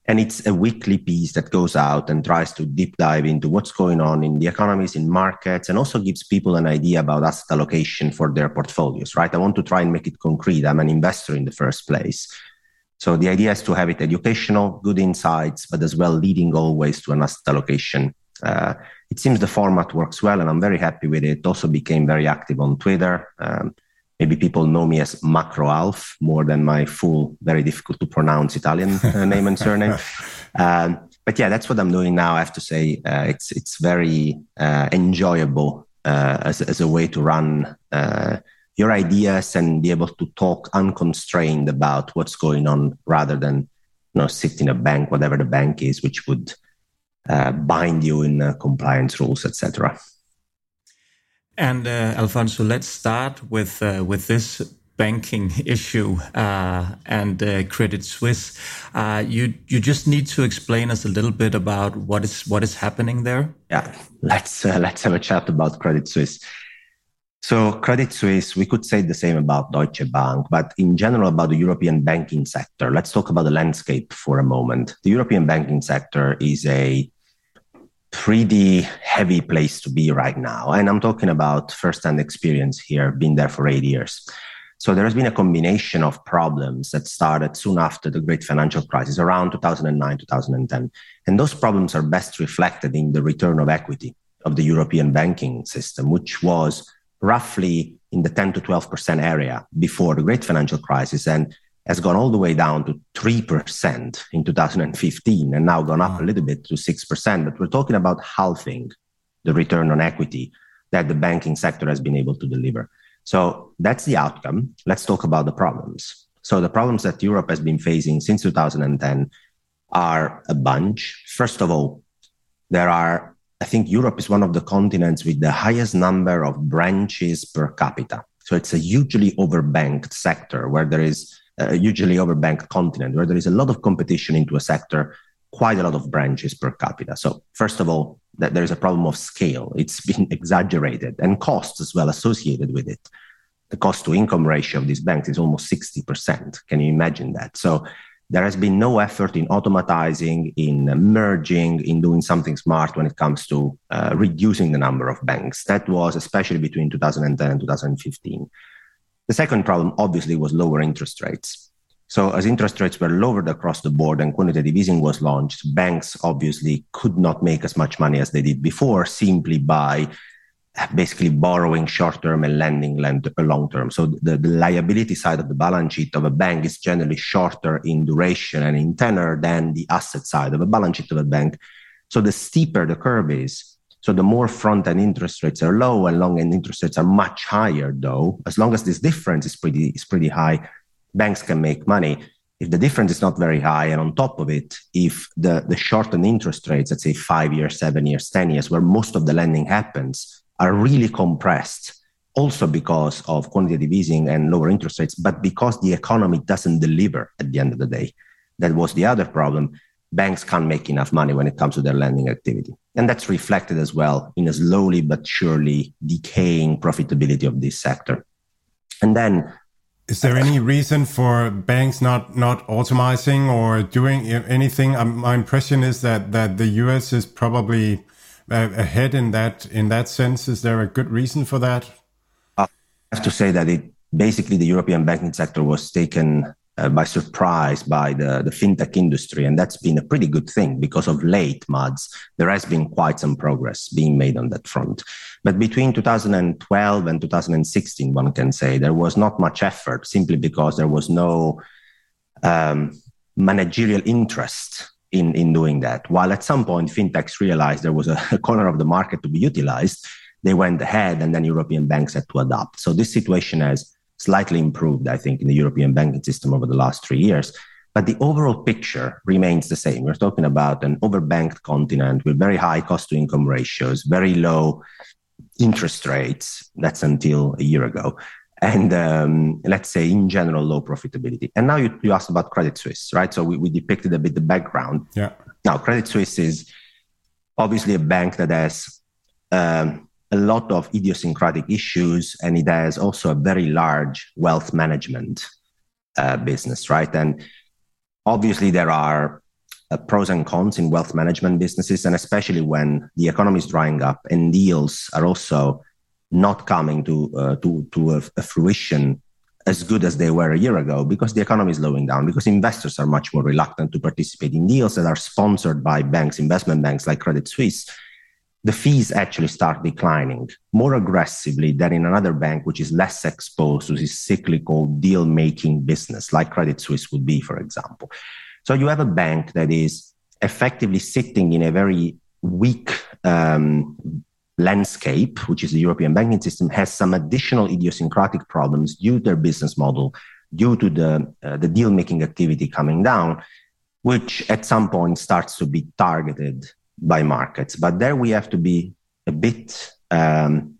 And it's a weekly piece that goes out and tries to deep dive into what's going on in the economies, in markets, and also gives people an idea about asset allocation for their portfolios, right? I want to try and make it concrete. I'm an investor in the first place. So the idea is to have it educational, good insights, but as well leading always to an asset allocation. Uh, it seems the format works well, and I'm very happy with it. Also became very active on Twitter. Um, maybe people know me as Macro Alf more than my full, very difficult to pronounce Italian uh, name and surname. Um, but yeah, that's what I'm doing now. I have to say, uh, it's it's very uh, enjoyable uh, as as a way to run uh, your ideas and be able to talk unconstrained about what's going on, rather than you know sit in a bank, whatever the bank is, which would uh, bind you in compliance rules, etc. And uh, Alfonso, let's start with uh, with this banking issue uh, and uh, Credit Suisse. Uh, you you just need to explain us a little bit about what is what is happening there. Yeah, let's uh, let's have a chat about Credit Suisse. So Credit Suisse, we could say the same about Deutsche Bank, but in general about the European banking sector. Let's talk about the landscape for a moment. The European banking sector is a pretty heavy place to be right now. And I'm talking about firsthand experience here, been there for eight years. So there has been a combination of problems that started soon after the great financial crisis, around 2009, 2010. And those problems are best reflected in the return of equity of the European banking system, which was roughly in the 10 to 12% area before the great financial crisis. And has gone all the way down to 3% in 2015 and now gone up a little bit to 6%. But we're talking about halving the return on equity that the banking sector has been able to deliver. So that's the outcome. Let's talk about the problems. So the problems that Europe has been facing since 2010 are a bunch. First of all, there are, I think Europe is one of the continents with the highest number of branches per capita. So it's a hugely overbanked sector where there is uh, usually overbanked continent where there is a lot of competition into a sector, quite a lot of branches per capita. So first of all, that there is a problem of scale. It's been exaggerated and costs as well associated with it. the cost to income ratio of these banks is almost 60%. Can you imagine that? So there has been no effort in automatizing, in merging, in doing something smart when it comes to uh, reducing the number of banks. That was especially between 2010 and 2015. The second problem, obviously, was lower interest rates. So, as interest rates were lowered across the board and quantitative easing was launched, banks obviously could not make as much money as they did before simply by basically borrowing short term and lending uh, long term. So the, the, liability side of the balance sheet of a bank is generally shorter in duration and in tenor than the asset side of a balance sheet of a bank. So the steeper the curve is, so the more front end interest rates are low and long end interest rates are much higher, though, as long as this difference is pretty is pretty high, banks can make money. If the difference is not very high, and on top of it, if the, the shortened interest rates, let's say five years, seven years, 10 years, where most of the lending happens, are really compressed also because of quantitative easing and lower interest rates, but because the economy doesn't deliver at the end of the day. That was the other problem. Banks can't make enough money when it comes to their lending activity. And that's reflected as well in a slowly but surely decaying profitability of this sector. And then is there any reason for banks not not automizing or doing anything? Um, my impression is that that the US is probably ahead in that in that sense? Is there a good reason for that? I have to say that it basically the European banking sector was taken uh, by surprise by the, the fintech industry. And that's been a pretty good thing because of late, Mads, there has been quite some progress being made on that front. But between 2012 and 2016, one can say there was not much effort simply because there was no um, managerial interest in, in doing that. While at some point fintechs realized there was a, a corner of the market to be utilized, they went ahead and then European banks had to adapt. So this situation has slightly improved, I think, in the European banking system over the last three years. But the overall picture remains the same. We're talking about an overbanked continent with very high cost to income ratios, very low interest rates. That's until a year ago and um, let's say in general low profitability. And now you, you asked about Credit Suisse, right? So we, we depicted a bit the background. Yeah. Now Credit Suisse is obviously a bank that has um, a lot of idiosyncratic issues, and it has also a very large wealth management uh, business, right? And obviously there are uh, pros and cons in wealth management businesses, and especially when the economy is drying up and deals are also not coming to uh, to to a, a, fruition as good as they were a year ago because the economy is slowing down because investors are much more reluctant to participate in deals that are sponsored by banks investment banks like credit suisse the fees actually start declining more aggressively than in another bank which is less exposed to this cyclical deal making business like credit suisse would be for example. So you have a bank that is effectively sitting in a very weak um, landscape, which is the European banking system, has some additional idiosyncratic problems due to their business model, due to the, uh, the deal making activity coming down, which at some point starts to be targeted by markets. But there we have to be a bit um,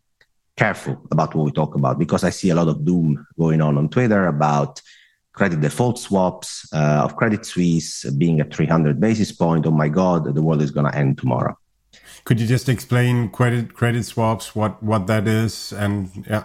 careful about what we talk about because I see a lot of doom going on on Twitter about credit default swaps uh, of Credit Suisse being at 300 basis point. Oh my God, the world is going to end tomorrow. Could you just explain credit credit swaps, what what that is, and yeah.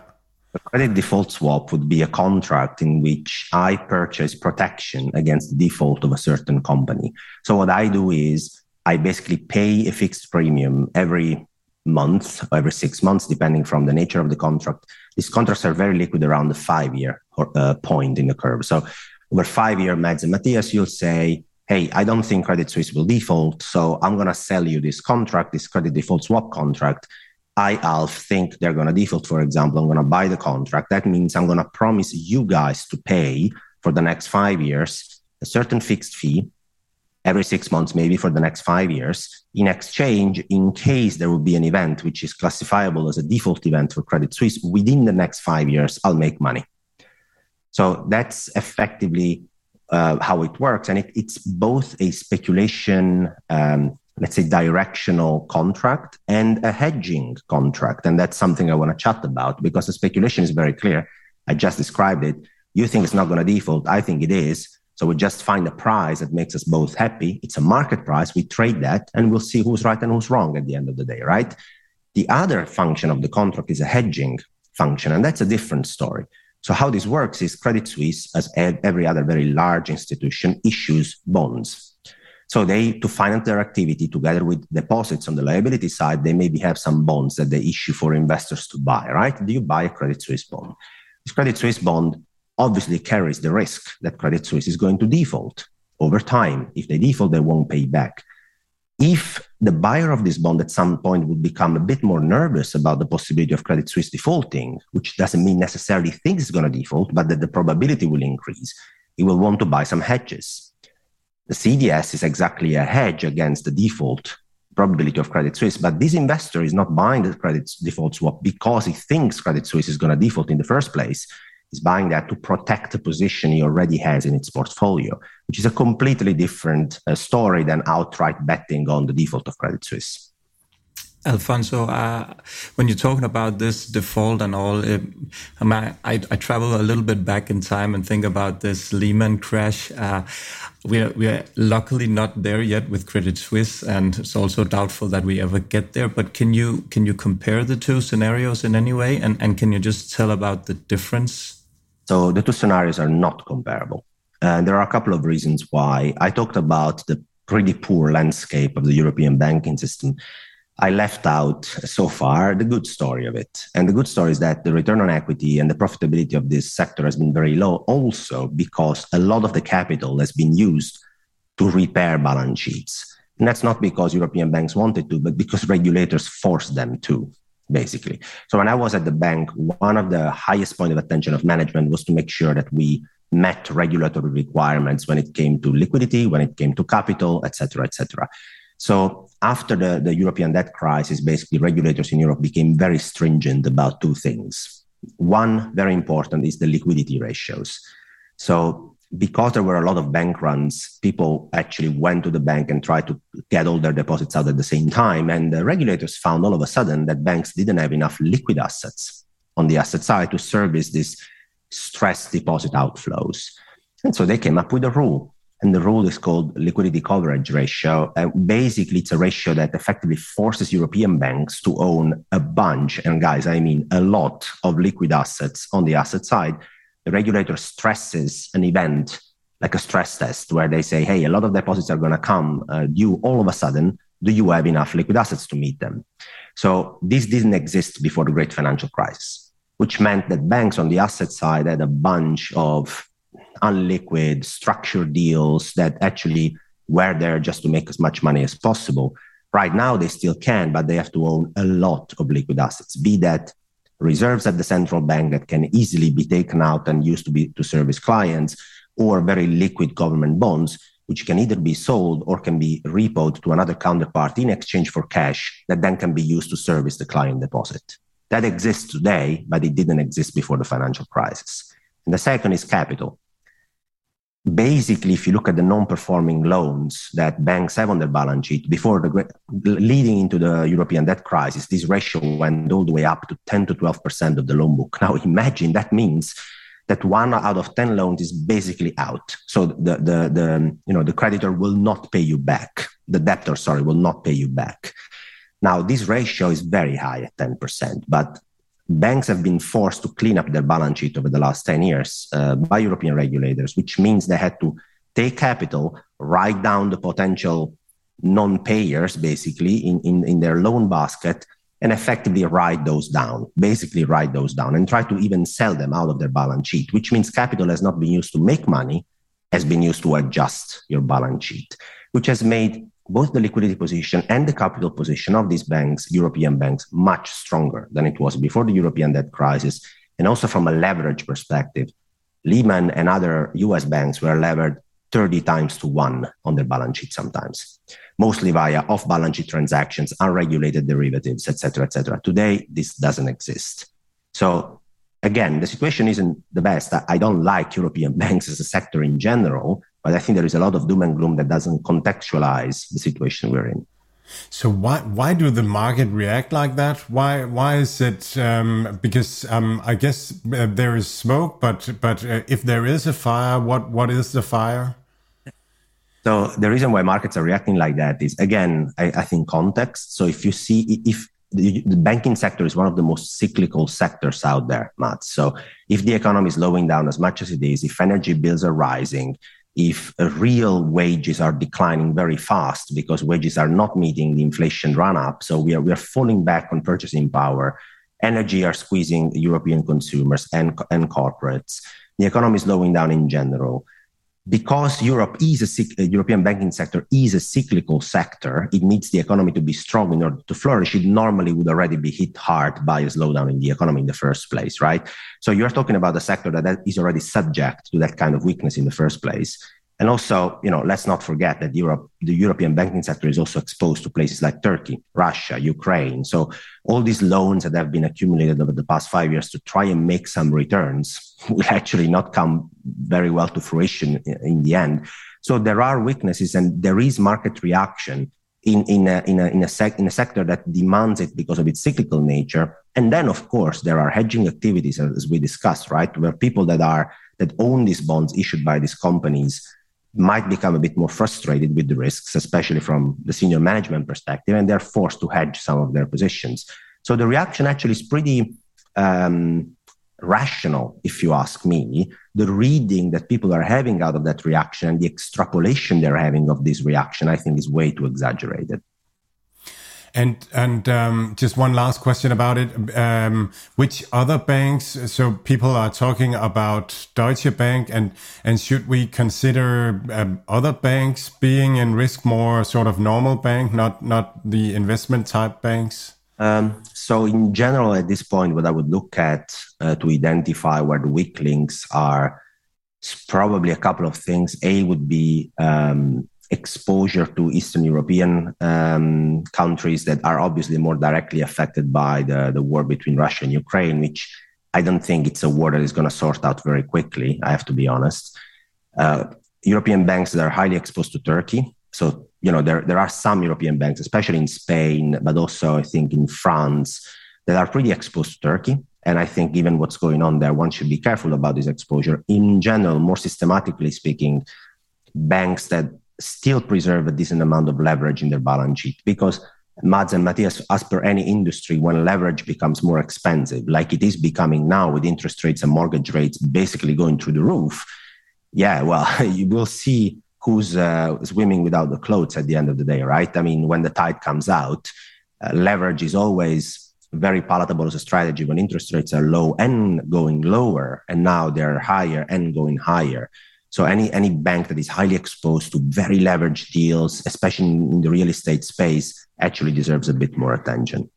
A credit default swap would be a contract in which I purchase protection against the default of a certain company. So what I do is I basically pay a fixed premium every month, every six months, depending from the nature of the contract. These contracts are very liquid around the five year uh, point in the curve. So over five year, Mads and Matthias, you'll say, hey, I don't think Credit Suisse will default, so I'm going to sell you this contract, this credit default swap contract. I, Alf, think they're going to default, for example. I'm going to buy the contract. That means I'm going to promise you guys to pay for the next five years a certain fixed fee every six months, maybe for the next five years, in exchange, in case there will be an event which is classifiable as a default event for Credit Suisse, within the next five years, I'll make money. So that's effectively uh, how it works. And it, it's both a speculation, um, let's say, directional contract and a hedging contract. And that's something I want to chat about because the speculation is very clear. I just described it. You think it's not going to default. I think it is. So we just find a price that makes us both happy. It's a market price. We trade that and we'll see who's right and who's wrong at the end of the day, right? The other function of the contract is a hedging function. And that's a different story. So how this works is Credit Suisse, as every other very large institution, issues bonds. So they, to finance their activity together with deposits on the liability side, they maybe have some bonds that they issue for investors to buy, right? Do you buy a Credit Suisse bond? This Credit Suisse bond obviously carries the risk that Credit Suisse is going to default over time. If they default, they won't pay back. If the buyer of this bond at some point would become a bit more nervous about the possibility of Credit Suisse defaulting, which doesn't mean necessarily thinks it's going to default, but that the probability will increase, he will want to buy some hedges the CDS is exactly a hedge against the default probability of Credit Suisse. But this investor is not buying the credit default swap because he thinks Credit Suisse is going to default in the first place. He's buying that to protect the position he already has in its portfolio, which is a completely different uh, story than outright betting on the default of Credit Suisse. Alfonso, uh, when you're talking about this default and all, it, I, I, travel a little bit back in time and think about this Lehman crash. Uh, we are, we are luckily not there yet with Credit Suisse, and it's also doubtful that we ever get there. But can you can you compare the two scenarios in any way, and and can you just tell about the difference? So the two scenarios are not comparable, and there are a couple of reasons why. I talked about the pretty poor landscape of the European banking system I left out so far the good story of it. And the good story is that the return on equity and the profitability of this sector has been very low, also because a lot of the capital has been used to repair balance sheets. And that's not because European banks wanted to, but because regulators forced them to, basically. So when I was at the bank, one of the highest point of attention of management was to make sure that we met regulatory requirements when it came to liquidity, when it came to capital, et cetera, et cetera. So after the, the European debt crisis, basically regulators in Europe became very stringent about two things. One, very important, is the liquidity ratios. So because there were a lot of bank runs, people actually went to the bank and tried to get all their deposits out at the same time. And the regulators found all of a sudden that banks didn't have enough liquid assets on the asset side to service these stress deposit outflows. And so they came up with a rule and the rule is called liquidity coverage ratio. Uh, basically, it's a ratio that effectively forces European banks to own a bunch, and guys, I mean a lot of liquid assets on the asset side. The regulator stresses an event like a stress test where they say, hey, a lot of deposits are going to come uh, due all of a sudden. Do you have enough liquid assets to meet them? So this didn't exist before the great financial crisis, which meant that banks on the asset side had a bunch of unliquid structured deals that actually were there just to make as much money as possible. Right now, they still can, but they have to own a lot of liquid assets, be that reserves at the central bank that can easily be taken out and used to be to service clients, or very liquid government bonds, which can either be sold or can be repoed to another counterpart in exchange for cash that then can be used to service the client deposit. That exists today, but it didn't exist before the financial crisis. And the second is capital basically, if you look at the non-performing loans that banks have on their balance sheet before the leading into the European debt crisis, this ratio went all the way up to 10 to 12 percent of the loan book. Now, imagine that means that one out of 10 loans is basically out. So the, the, the, you know, the creditor will not pay you back. The debtor, sorry, will not pay you back. Now, this ratio is very high at 10%, but banks have been forced to clean up their balance sheet over the last 10 years uh, by European regulators, which means they had to take capital, write down the potential non payers basically in, in, in their loan basket, and effectively write those down, basically write those down and try to even sell them out of their balance sheet, which means capital has not been used to make money, has been used to adjust your balance sheet, which has made both the liquidity position and the capital position of these banks, European banks, much stronger than it was before the European debt crisis. And also from a leverage perspective, Lehman and other US banks were levered 30 times to one on their balance sheet sometimes, mostly via off balance sheet transactions, unregulated derivatives, et cetera, et cetera. Today, this doesn't exist. So again, the situation isn't the best. I don't like European banks as a sector in general, but I think there is a lot of doom and gloom that doesn't contextualize the situation we're in. So why why do the market react like that? Why why is it? Um, because um, I guess uh, there is smoke, but but uh, if there is a fire, what what is the fire? So the reason why markets are reacting like that is again, I, I think context. So if you see if the, the, banking sector is one of the most cyclical sectors out there, Matt. So if the economy is slowing down as much as it is, if energy bills are rising, if real wages are declining very fast because wages are not meeting the inflation run up, so we are we are falling back on purchasing power. Energy are squeezing European consumers and, and corporates. The economy is slowing down in general because Europe is a uh, European banking sector is a cyclical sector, it needs the economy to be strong in order to flourish. It normally would already be hit hard by a slowdown in the economy in the first place, right? So you're talking about a sector that is already subject to that kind of weakness in the first place. And also, you know, let's not forget that Europe, the European banking sector is also exposed to places like Turkey, Russia, Ukraine. So all these loans that have been accumulated over the past five years to try and make some returns will actually not come very well to fruition in the end. So there are weaknesses and there is market reaction in, in, a, in, a, in, a sec, in a sector that demands it because of its cyclical nature. And then, of course, there are hedging activities, as we discussed, right, where people that are that own these bonds issued by these companies might become a bit more frustrated with the risks, especially from the senior management perspective, and they're forced to hedge some of their positions. So the reaction actually is pretty um, rational, if you ask me. The reading that people are having out of that reaction and the extrapolation they're having of this reaction, I think, is way too exaggerated. And and um, just one last question about it. Um, which other banks? So people are talking about Deutsche Bank, and and should we consider um, other banks being in risk more sort of normal bank, not not the investment type banks? Um, so in general, at this point, what I would look at uh, to identify where the weak links are, probably a couple of things. A would be um, exposure to Eastern European um, countries that are obviously more directly affected by the, the war between Russia and Ukraine, which I don't think it's a war that is going to sort out very quickly, I have to be honest. Uh, European banks that are highly exposed to Turkey. So, you know, there, there are some European banks, especially in Spain, but also I think in France, that are pretty exposed to Turkey. And I think given what's going on there, one should be careful about this exposure. In general, more systematically speaking, banks that still preserve a decent amount of leverage in their balance sheet because Mads and Matthias, as per any industry, when leverage becomes more expensive, like it is becoming now with interest rates and mortgage rates basically going through the roof, yeah, well, you will see who's uh, swimming without the clothes at the end of the day, right? I mean, when the tide comes out, uh, leverage is always very palatable as a strategy when interest rates are low and going lower, and now they're higher and going higher. So any any bank that is highly exposed to very leveraged deals, especially in the real estate space, actually deserves a bit more attention.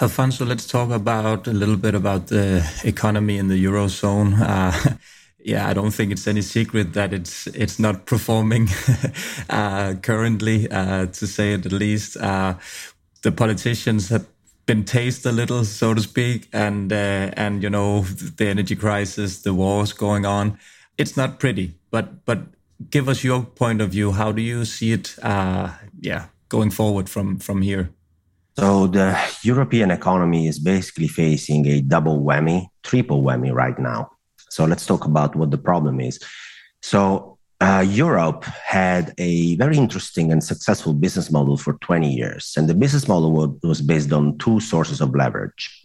Alfonso, let's talk about a little bit about the economy in the eurozone. Uh, yeah, I don't think it's any secret that it's it's not performing uh, currently, uh, to say it at least. Uh, the politicians have been tased a little, so to speak, and uh, and you know the energy crisis, the wars going on. It's not pretty, but but give us your point of view. How do you see it? Uh, yeah, going forward from from here. So the European economy is basically facing a double whammy, triple whammy right now. So let's talk about what the problem is. So uh, Europe had a very interesting and successful business model for 20 years. And the business model was based on two sources of leverage.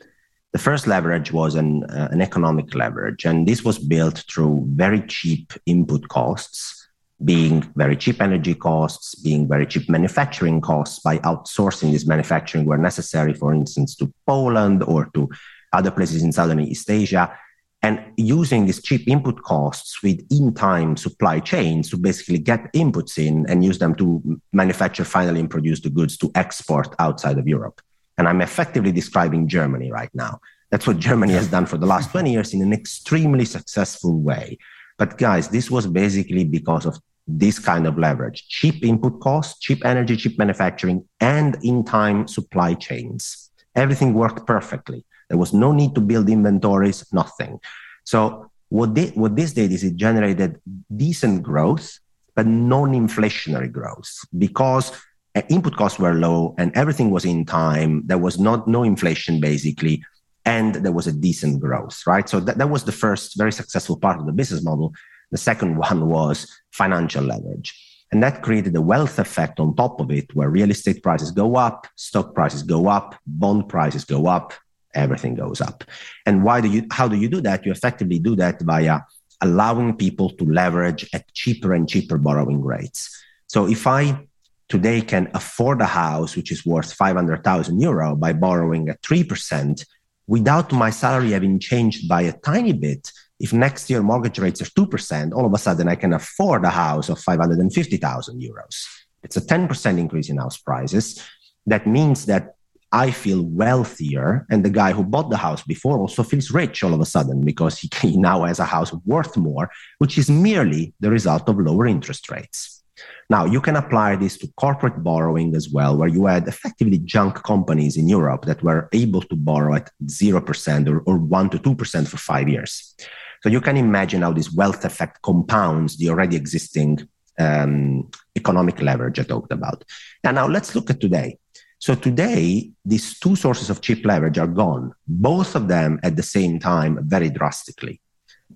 The first leverage was an, uh, an economic leverage, and this was built through very cheap input costs, being very cheap energy costs, being very cheap manufacturing costs by outsourcing this manufacturing where necessary, for instance, to Poland or to other places in Southern East Asia and using these cheap input costs with in-time supply chains to basically get inputs in and use them to manufacture finally and produce the goods to export outside of Europe. And I'm effectively describing Germany right now. That's what Germany has done for the last 20 years in an extremely successful way. But guys, this was basically because of this kind of leverage cheap input costs, cheap energy, cheap manufacturing, and in time supply chains. Everything worked perfectly. There was no need to build inventories, nothing. So what, they, what this did is it generated decent growth, but non-inflationary growth because uh, input costs were low and everything was in time. There was not no inflation basically, and there was a decent growth, right? So that, that was the first very successful part of the business model. The second one was financial leverage. And that created a wealth effect on top of it, where real estate prices go up, stock prices go up, bond prices go up, everything goes up. And why do you? How do you do that? You effectively do that via allowing people to leverage at cheaper and cheaper borrowing rates. So if I today can afford a house which is worth 500,000 euro by borrowing at 3%, without my salary having changed by a tiny bit, if next year mortgage rates are 2%, all of a sudden I can afford a house of 550,000 euros. It's a 10% increase in house prices. That means that I feel wealthier, and the guy who bought the house before also feels rich all of a sudden because he, he now has a house worth more, which is merely the result of lower interest rates. Now, you can apply this to corporate borrowing as well, where you had effectively junk companies in Europe that were able to borrow at 0% or, or 1% to 2% for five years. So you can imagine how this wealth effect compounds the already existing um, economic leverage I talked about. And now let's look at today. So today, these two sources of cheap leverage are gone, both of them at the same time very drastically.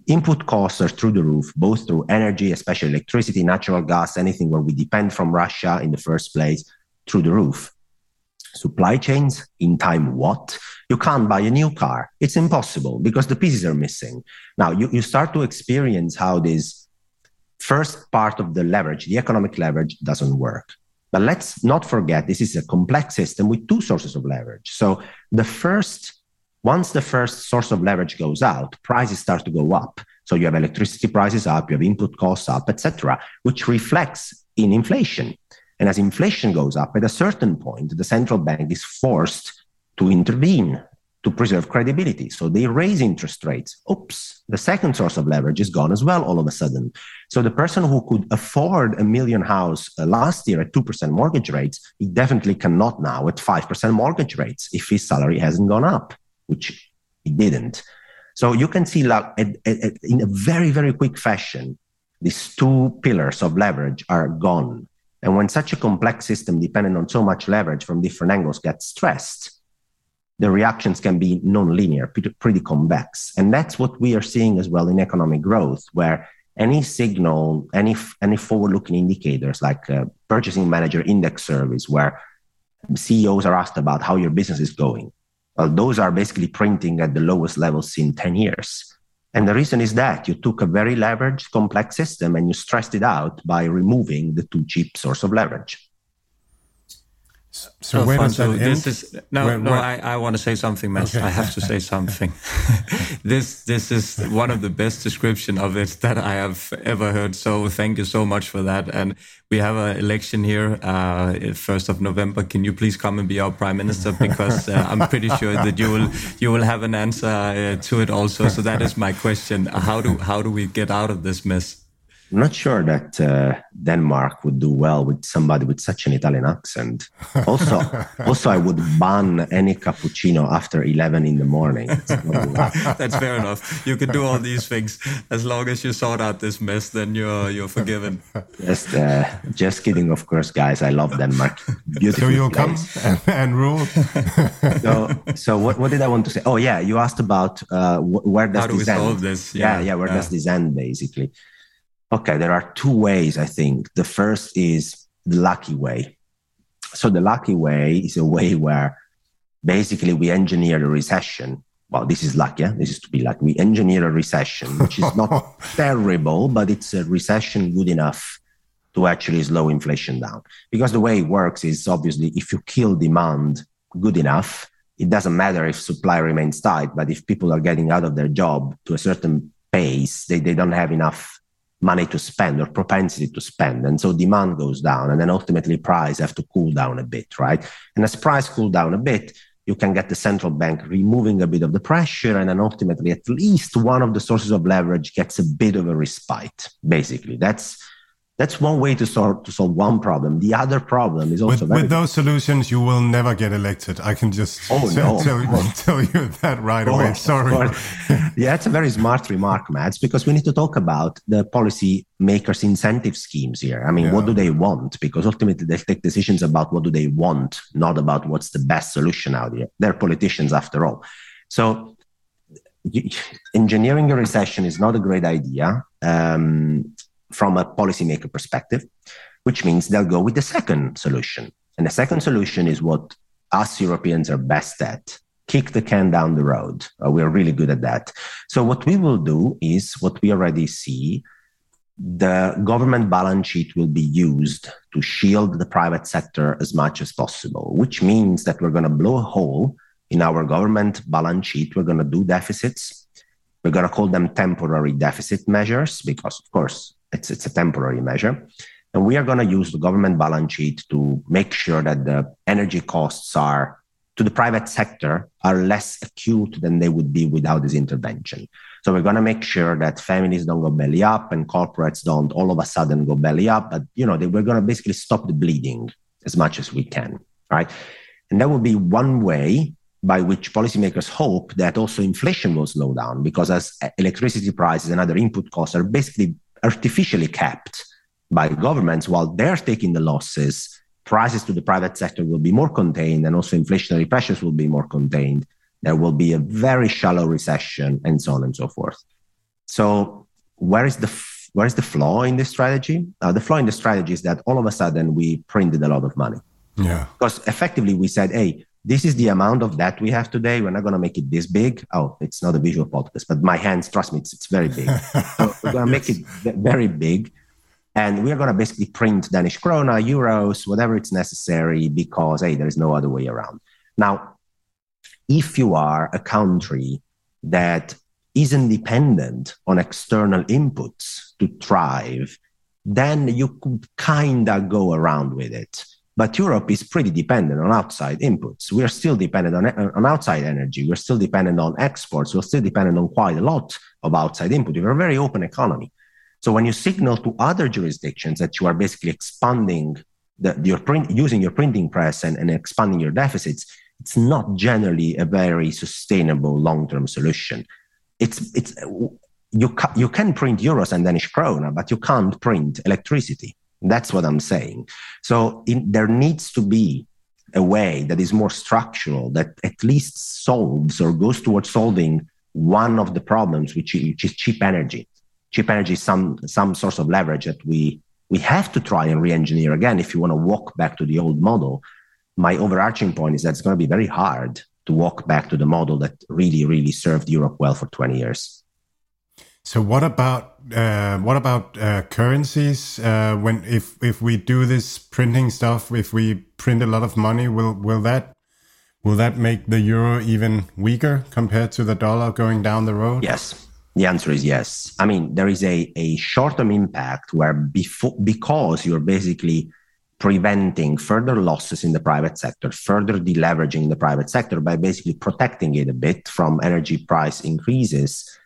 Input costs are through the roof, both through energy, especially electricity, natural gas, anything where we depend from Russia in the first place, through the roof. Supply chains, in time what? You can't buy a new car. It's impossible because the pieces are missing. Now, you, you start to experience how this first part of the leverage, the economic leverage, doesn't work. But let's not forget this is a complex system with two sources of leverage. So the first, once the first source of leverage goes out, prices start to go up. So you have electricity prices up, you have input costs up, etc., which reflects in inflation. And as inflation goes up, at a certain point, the central bank is forced to intervene to preserve credibility. So they raise interest rates. Oops, the second source of leverage is gone as well all of a sudden. So the person who could afford a million house uh, last year at 2% mortgage rates, he definitely cannot now at 5% mortgage rates if his salary hasn't gone up, which it didn't. So you can see like in a very, very quick fashion, these two pillars of leverage are gone. And when such a complex system dependent on so much leverage from different angles gets stressed, the reactions can be non-linear, pretty, convex. And that's what we are seeing as well in economic growth, where any signal, any any forward-looking indicators like purchasing manager index surveys, where CEOs are asked about how your business is going. Well, those are basically printing at the lowest levels in 10 years. And the reason is that you took a very leveraged, complex system and you stressed it out by removing the two cheap source of leverage. So where does that end? Is, no, where, no, where? I, I want to say something, Mads. Okay. I have to say something. this this is one of the best description of it that I have ever heard. So thank you so much for that. And we have an election here, uh, first of November. Can you please come and be our prime minister? Because uh, I'm pretty sure that you will you will have an answer uh, to it also. So that is my question. How do how do we get out of this mess? I'm not sure that uh, Denmark would do well with somebody with such an Italian accent. Also, also, I would ban any cappuccino after 11 in the morning. That's fair enough. You can do all these things as long as you sort out this mess. Then you're you're forgiven. Just, uh, just kidding, of course, guys. I love Denmark. Beautiful. So you'll come and, and, rule. so, so what, what did I want to say? Oh yeah, you asked about uh, where does How do this we end? solve this? Yeah, yeah. yeah where yeah. does this end, basically? Okay, there are two ways, I think. The first is the lucky way. So, the lucky way is a way where basically we engineer a recession. Well, this is lucky. Yeah? This is to be lucky. We engineer a recession, which is not terrible, but it's a recession good enough to actually slow inflation down. Because the way it works is obviously if you kill demand good enough, it doesn't matter if supply remains tight, but if people are getting out of their job to a certain pace, they, they don't have enough money to spend or propensity to spend. And so demand goes down and then ultimately price have to cool down a bit, right? And as price cool down a bit, you can get the central bank removing a bit of the pressure and then ultimately at least one of the sources of leverage gets a bit of a respite. Basically, that's that's one way to solve to solve one problem. The other problem is also with, with those solutions, you will never get elected. I can just oh, tell, no. tell, tell you that right away. Sorry. yeah, it's a very smart remark, Mads, because we need to talk about the policy makers' incentive schemes here. I mean, yeah. what do they want? Because ultimately, they take decisions about what do they want, not about what's the best solution out here. They're politicians, after all. So engineering a recession is not a great idea. Um, from a policymaker perspective. which means they'll go with the second solution. And the second solution is what us Europeans are best at kick the can down the road. Uh, we're really good at that. So, what we will do is what we already see the government balance sheet will be used to shield the private sector as much as possible, which means that we're going to blow a hole in our government balance sheet. We're going to do deficits. We're going to call them temporary deficit measures because, of course, it's, it's a temporary measure. And we are going to use the government balance sheet to make sure that the energy costs are to the private sector are less acute than they would be without this intervention. So we're going to make sure that families don't go belly up and corporates don't all of a sudden go belly up. But you know, they, we're going to basically stop the bleeding as much as we can, right? And that will be one way by which policymakers hope that also inflation will slow down because as uh, electricity prices and other input costs are basically artificially capped by governments while they're taking the losses prices to the private sector will be more contained and also inflationary pressures will be more contained. There will be a very shallow recession and so on and so forth. So where is the where is the flaw in this strategy? Uh, the flaw in the strategy is that all of a sudden we printed a lot of money. Yeah. Because effectively we said, hey, this is the amount of that we have today. We're not going to make it this big. Oh, it's not a visual podcast, but my hands, trust me, it's, it's very big. so we're going to yes. make it very big. And we're going to basically print Danish krona, euros, whatever it's necessary, because, hey, there's no other way around. Now, if you are a country that isn't dependent on external inputs to thrive, then you could kind of go around with it. But Europe is pretty dependent on outside inputs. We're still dependent on, on outside energy. We're still dependent on exports. We're still dependent on quite a lot of outside input. We're a very open economy. So when you signal to other jurisdictions that you are basically expanding the, your print, using your printing press and, and expanding your deficits, it's not generally a very sustainable long-term solution. It's it's you ca- you can print euros and Danish krona, but you can't print electricity. That's what I'm saying. So in, there needs to be a way that is more structural that at least solves or goes towards solving one of the problems, which, which is cheap energy. Cheap energy is some some source of leverage that we we have to try and re-engineer again if you want to walk back to the old model. My overarching point is that it's going to be very hard to walk back to the model that really really served europe well for 20 years. So what about uh, what about uh, currencies? Uh, when if if we do this printing stuff, if we print a lot of money, will will that will that make the euro even weaker compared to the dollar going down the road? Yes, the answer is yes. I mean, there is a, a short term impact where before, because you're basically preventing further losses in the private sector, further deleveraging the private sector by basically protecting it a bit from energy price increases,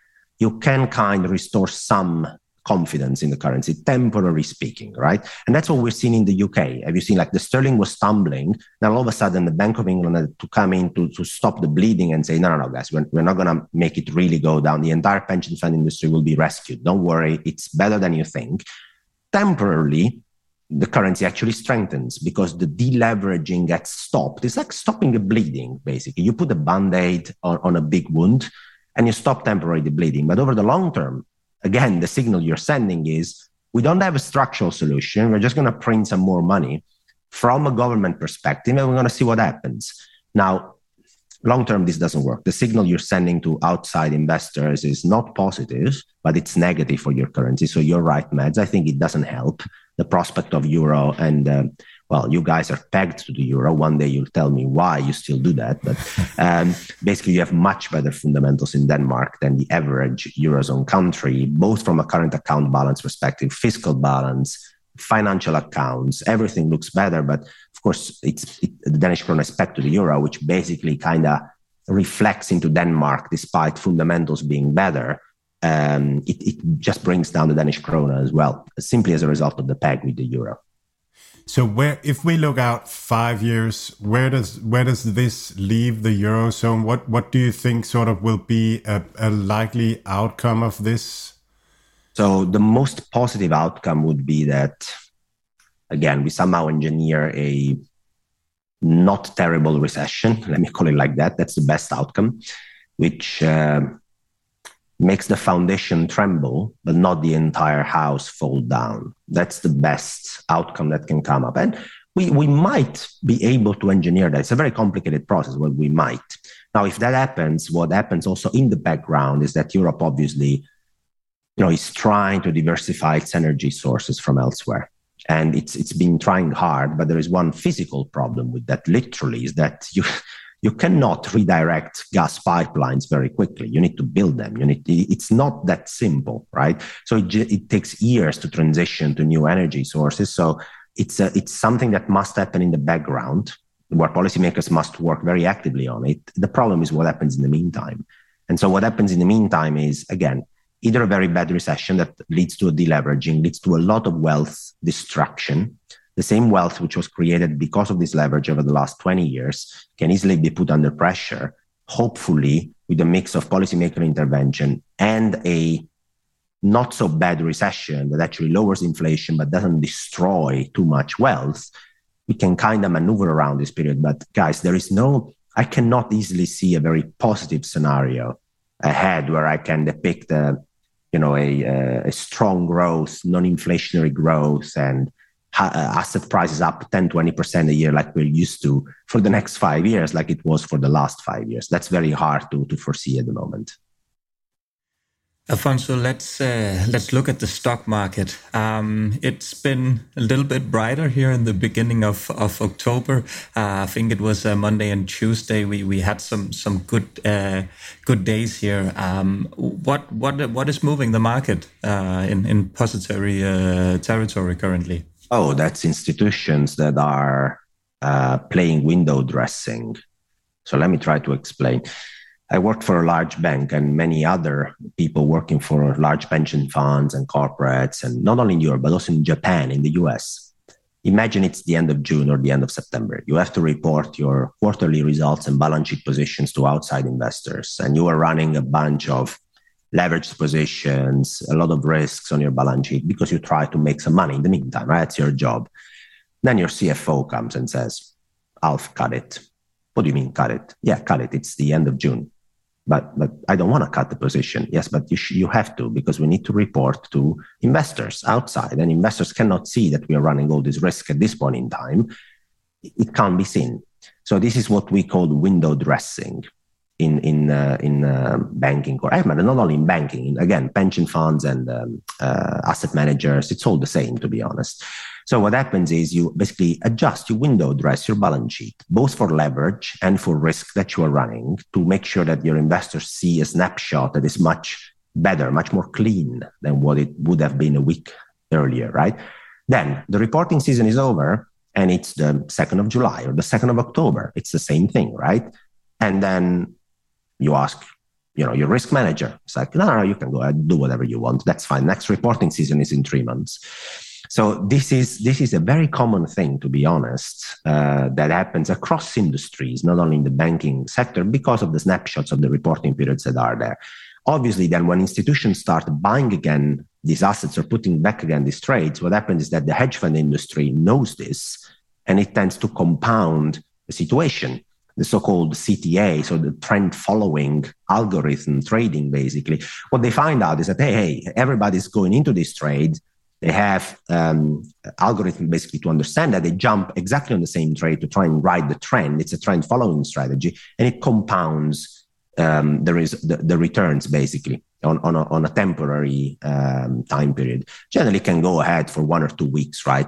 you can kind of restore some confidence in the currency, temporarily speaking, right? And that's what we're seeing in the UK. Have you seen like the sterling was stumbling? Now all of a sudden the Bank of England had to come in to, to stop the bleeding and say, no, no, no, guys, we're, we're not going to make it really go down. The entire pension fund industry will be rescued. Don't worry, it's better than you think. Temporarily, the currency actually strengthens because the deleveraging gets stopped. It's like stopping the bleeding, basically. You put a band aid on, on a big wound and you stop temporarily the bleeding. But over the long term, again, the signal you're sending is we don't have a structural solution. We're just going to print some more money from a government perspective, and we're going to see what happens. Now, long term, this doesn't work. The signal you're sending to outside investors is not positive, but it's negative for your currency. So you're right, Mads. I think it doesn't help the prospect of euro and uh, well, you guys are pegged to the euro. One day you'll tell me why you still do that. But um, basically, you have much better fundamentals in Denmark than the average eurozone country, both from a current account balance perspective, fiscal balance, financial accounts. Everything looks better. But of course, it's it, the Danish krone is pegged to the euro, which basically kind of reflects into Denmark, despite fundamentals being better. Um, it, it just brings down the Danish krona as well, simply as a result of the peg with the euro. So where, if we look out five years, where does where does this leave the eurozone? What what do you think sort of will be a, a likely outcome of this? So the most positive outcome would be that, again, we somehow engineer a not terrible recession. Let me call it like that. That's the best outcome, which uh, makes the foundation tremble, but not the entire house fall down. That's the best outcome that can come up. And we, we might be able to engineer that. It's a very complicated process, but we might. Now, if that happens, what happens also in the background is that Europe obviously you know, is trying to diversify its energy sources from elsewhere. And it's it's been trying hard, but there is one physical problem with that. Literally, is that you you cannot redirect gas pipelines very quickly. You need to build them. You need to, it's not that simple, right? So it, it takes years to transition to new energy sources. So it's a, it's something that must happen in the background, where policymakers must work very actively on it. The problem is what happens in the meantime. And so what happens in the meantime is again either a very bad recession that leads to a deleveraging, leads to a lot of wealth destruction. The same wealth which was created because of this leverage over the last 20 years can easily be put under pressure, hopefully, with a mix of policymaker intervention and a not so bad recession that actually lowers inflation but doesn't destroy too much wealth. We can kind of maneuver around this period. But guys, there is no, I cannot easily see a very positive scenario ahead where I can depict a you know a, a strong growth, non-inflationary growth, and asset prices up 10, 20% a year like we're used to for the next five years, like it was for the last five years. That's very hard to, to foresee at the moment. Alfonso, let's uh, let's look at the stock market. Um, it's been a little bit brighter here in the beginning of, of October. Uh, I think it was uh, Monday and Tuesday. We, we had some some good uh, good days here. Um, what what what is moving the market uh, in in pository uh, territory currently? Oh, that's institutions that are uh, playing window dressing. So let me try to explain. I worked for a large bank and many other people working for large pension funds and corporates, and not only in Europe, but also in Japan, in the US. Imagine it's the end of June or the end of September. You have to report your quarterly results and balance sheet positions to outside investors, and you are running a bunch of leveraged positions, a lot of risks on your balance sheet because you try to make some money in the meantime, right? It's your job. Then your CFO comes and says, Alf, cut it. What do you mean, cut it? Yeah, cut it. It's the end of June but but I don't want to cut the position. Yes, but you sh- you have to because we need to report to investors outside, and investors cannot see that we are running all this risk at this point in time. It can't be seen. So this is what we call window dressing in in uh, in uh, banking or not only in banking. Again, pension funds and um, uh, asset managers. It's all the same, to be honest. So what happens is you basically adjust, you window dress your balance sheet, both for leverage and for risk that you are running to make sure that your investors see a snapshot that is much better, much more clean than what it would have been a week earlier, right? Then the reporting season is over and it's the 2nd of July or the 2nd of October. It's the same thing, right? And then you ask, you know, your risk manager. It's like, no, no, you can go ahead, do whatever you want. That's fine. Next reporting season is in three months. So this is this is a very common thing, to be honest, uh, that happens across industries, not only in the banking sector, because of the snapshots of the reporting periods that are there. Obviously, then when institutions start buying again these assets or putting back again these trades, what happens is that the hedge fund industry knows this, and it tends to compound the situation the so-called CTA, so the trend following algorithm trading, basically. What they find out is that, hey, hey, everybody's going into this trade they have um, algorithm basically to understand that they jump exactly on the same trade to try and ride the trend. It's a trend following strategy, and it compounds um, there is the, the, returns basically on, on, a, on a temporary um, time period. Generally, can go ahead for one or two weeks, right?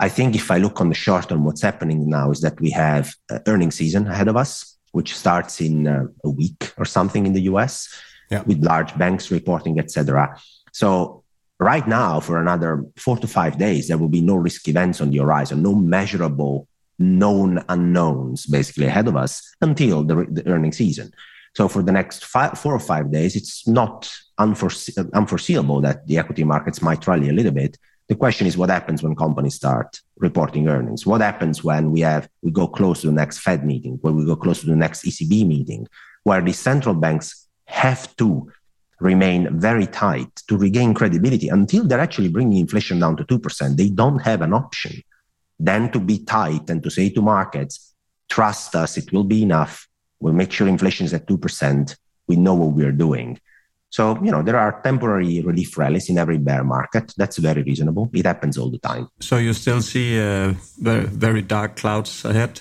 I think if I look on the short term, what's happening now is that we have uh, earning season ahead of us, which starts in uh, a week or something in the US, yeah. with large banks reporting, etc. So right now for another four to five days there will be no risk events on the horizon no measurable known unknowns basically ahead of us until the, the earning season so for the next five, four or five days it's not unforese- unforeseeable that the equity markets might rally a little bit the question is what happens when companies start reporting earnings what happens when we have we go close to the next fed meeting when we go close to the next ecb meeting where the central banks have to remain very tight to regain credibility until they're actually bringing inflation down to 2%. They don't have an option than to be tight and to say to markets, trust us, it will be enough. We'll make sure inflation is at 2%. We know what we're doing. So, you know, there are temporary relief rallies in every bear market. That's very reasonable. It happens all the time. So you still see uh, very, very dark clouds ahead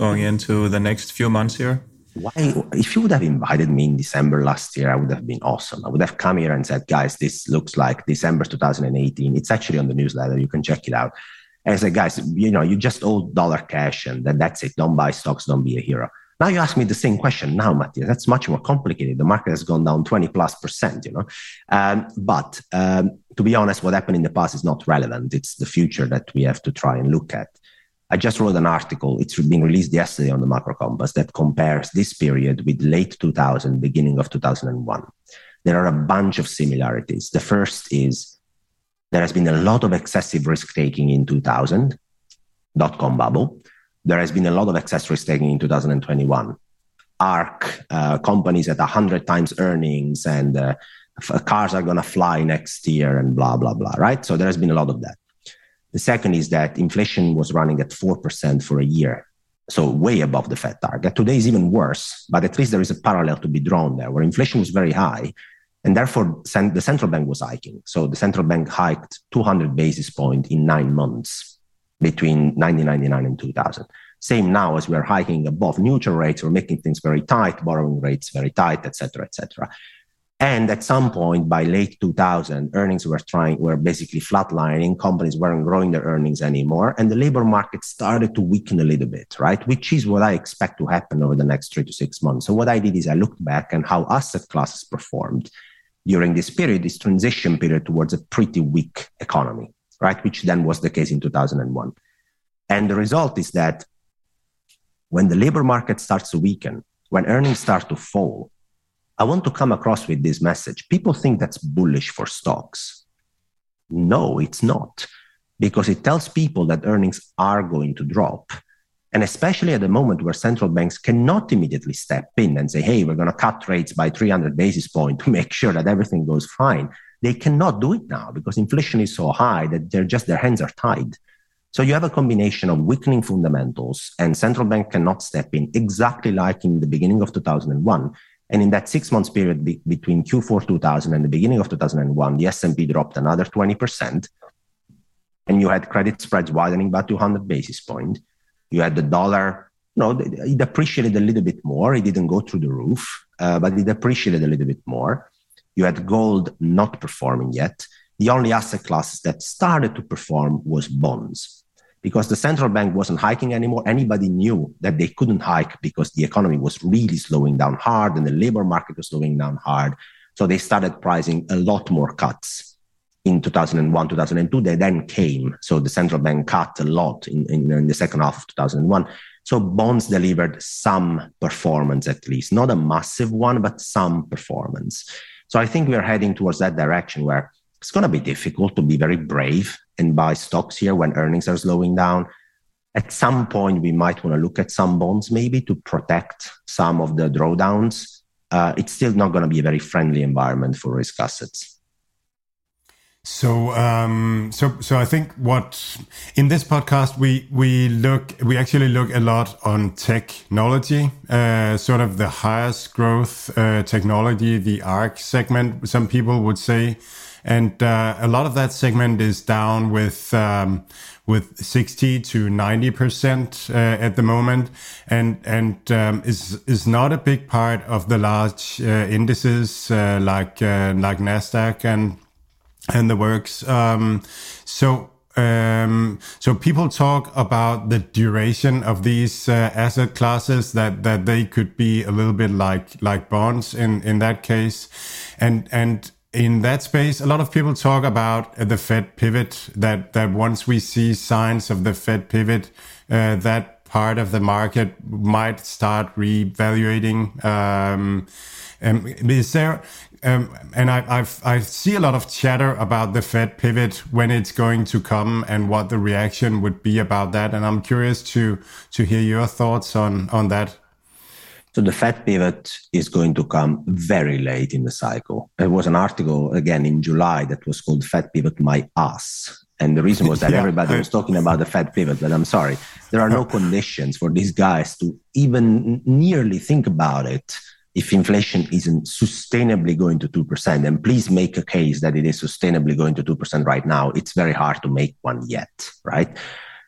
going into the next few months here? Why, if you would have invited me in December last year, I would have been awesome. I would have come here and said, guys, this looks like December 2018. It's actually on the newsletter. You can check it out. And I said, guys, you know, you just owe dollar cash and then that's it. Don't buy stocks. Don't be a hero. Now you ask me the same question now, Matthias. That's much more complicated. The market has gone down 20 plus percent, you know. Um, but um, to be honest, what happened in the past is not relevant. It's the future that we have to try and look at. I just wrote an article. It's being released yesterday on the Macro Compass that compares this period with late 2000, beginning of 2001. There are a bunch of similarities. The first is there has been a lot of excessive risk taking in 2000, dot com bubble there has been a lot of excess risk taking in 2021. ARK uh, companies at 100 times earnings and uh, cars are going to fly next year and blah, blah, blah, right? So there has been a lot of that. The second is that inflation was running at 4% for a year. So way above the Fed target. Today is even worse, but at least there is a parallel to be drawn there where inflation was very high. And therefore, the central bank was hiking. So the central bank hiked 200 basis point in nine months between 1999 and 2000. Same now as we're hiking above neutral rates, we're making things very tight, borrowing rates very tight, etc., etc. And at some point by late 2000, earnings were trying were basically flatlining. Companies weren't growing their earnings anymore, and the labor market started to weaken a little bit, right? Which is what I expect to happen over the next three to six months. So what I did is I looked back and how asset classes performed during this period, this transition period towards a pretty weak economy right? Which then was the case in 2001. And the result is that when the labor market starts to weaken, when earnings start to fall, I want to come across with this message. People think that's bullish for stocks. No, it's not, because it tells people that earnings are going to drop. And especially at the moment where central banks cannot immediately step in and say, hey, we're going to cut rates by 300 basis points to make sure that everything goes fine. They cannot do it now because inflation is so high that they're just their hands are tied. So you have a combination of weakening fundamentals and central bank cannot step in exactly like in the beginning of 2001. And in that six months period be- between Q4 2000 and the beginning of 2001, the S&P dropped another 20%. And you had credit spreads widening by 200 basis points. You had the dollar, you know, it appreciated a little bit more. It didn't go through the roof, uh, but it appreciated a little bit more. You had gold not performing yet. The only asset class that started to perform was bonds because the central bank wasn't hiking anymore. Anybody knew that they couldn't hike because the economy was really slowing down hard and the labor market was slowing down hard. So they started pricing a lot more cuts in 2001, 2002. They then came. So the central bank cut a lot in, in, in the second half of 2001. So bonds delivered some performance at least, not a massive one, but some performance. So I think we're heading towards that direction where it's going to be difficult to be very brave and buy stocks here when earnings are slowing down. At some point, we might want to look at some bonds maybe to protect some of the drawdowns. Uh, it's still not going to be a very friendly environment for risk assets. So, um, so, so I think what in this podcast we we look we actually look a lot on technology, uh, sort of the highest growth uh, technology, the ARK segment. Some people would say, and uh, a lot of that segment is down with um, with sixty to ninety percent uh, at the moment, and and um, is is not a big part of the large uh, indices uh, like like Nasdaq and and the works. Um, so um, so people talk about the duration of these uh, asset classes that that they could be a little bit like like bonds in in that case, and and in that space, a lot of people talk about the Fed pivot. That that once we see signs of the Fed pivot, uh, that part of the market might start reevaluating. Um, um, is there um, and I, I've, I see a lot of chatter about the Fed pivot when it's going to come and what the reaction would be about that. And I'm curious to to hear your thoughts on on that. So the Fed pivot is going to come very late in the cycle. There was an article again in July that was called "Fed Pivot My Ass," and the reason was that yeah, everybody I... was talking about the Fed pivot. But I'm sorry, there are no conditions for these guys to even nearly think about it if inflation isn't sustainably going to 2%, and please make a case that it is sustainably going to 2% right now, it's very hard to make one yet, right?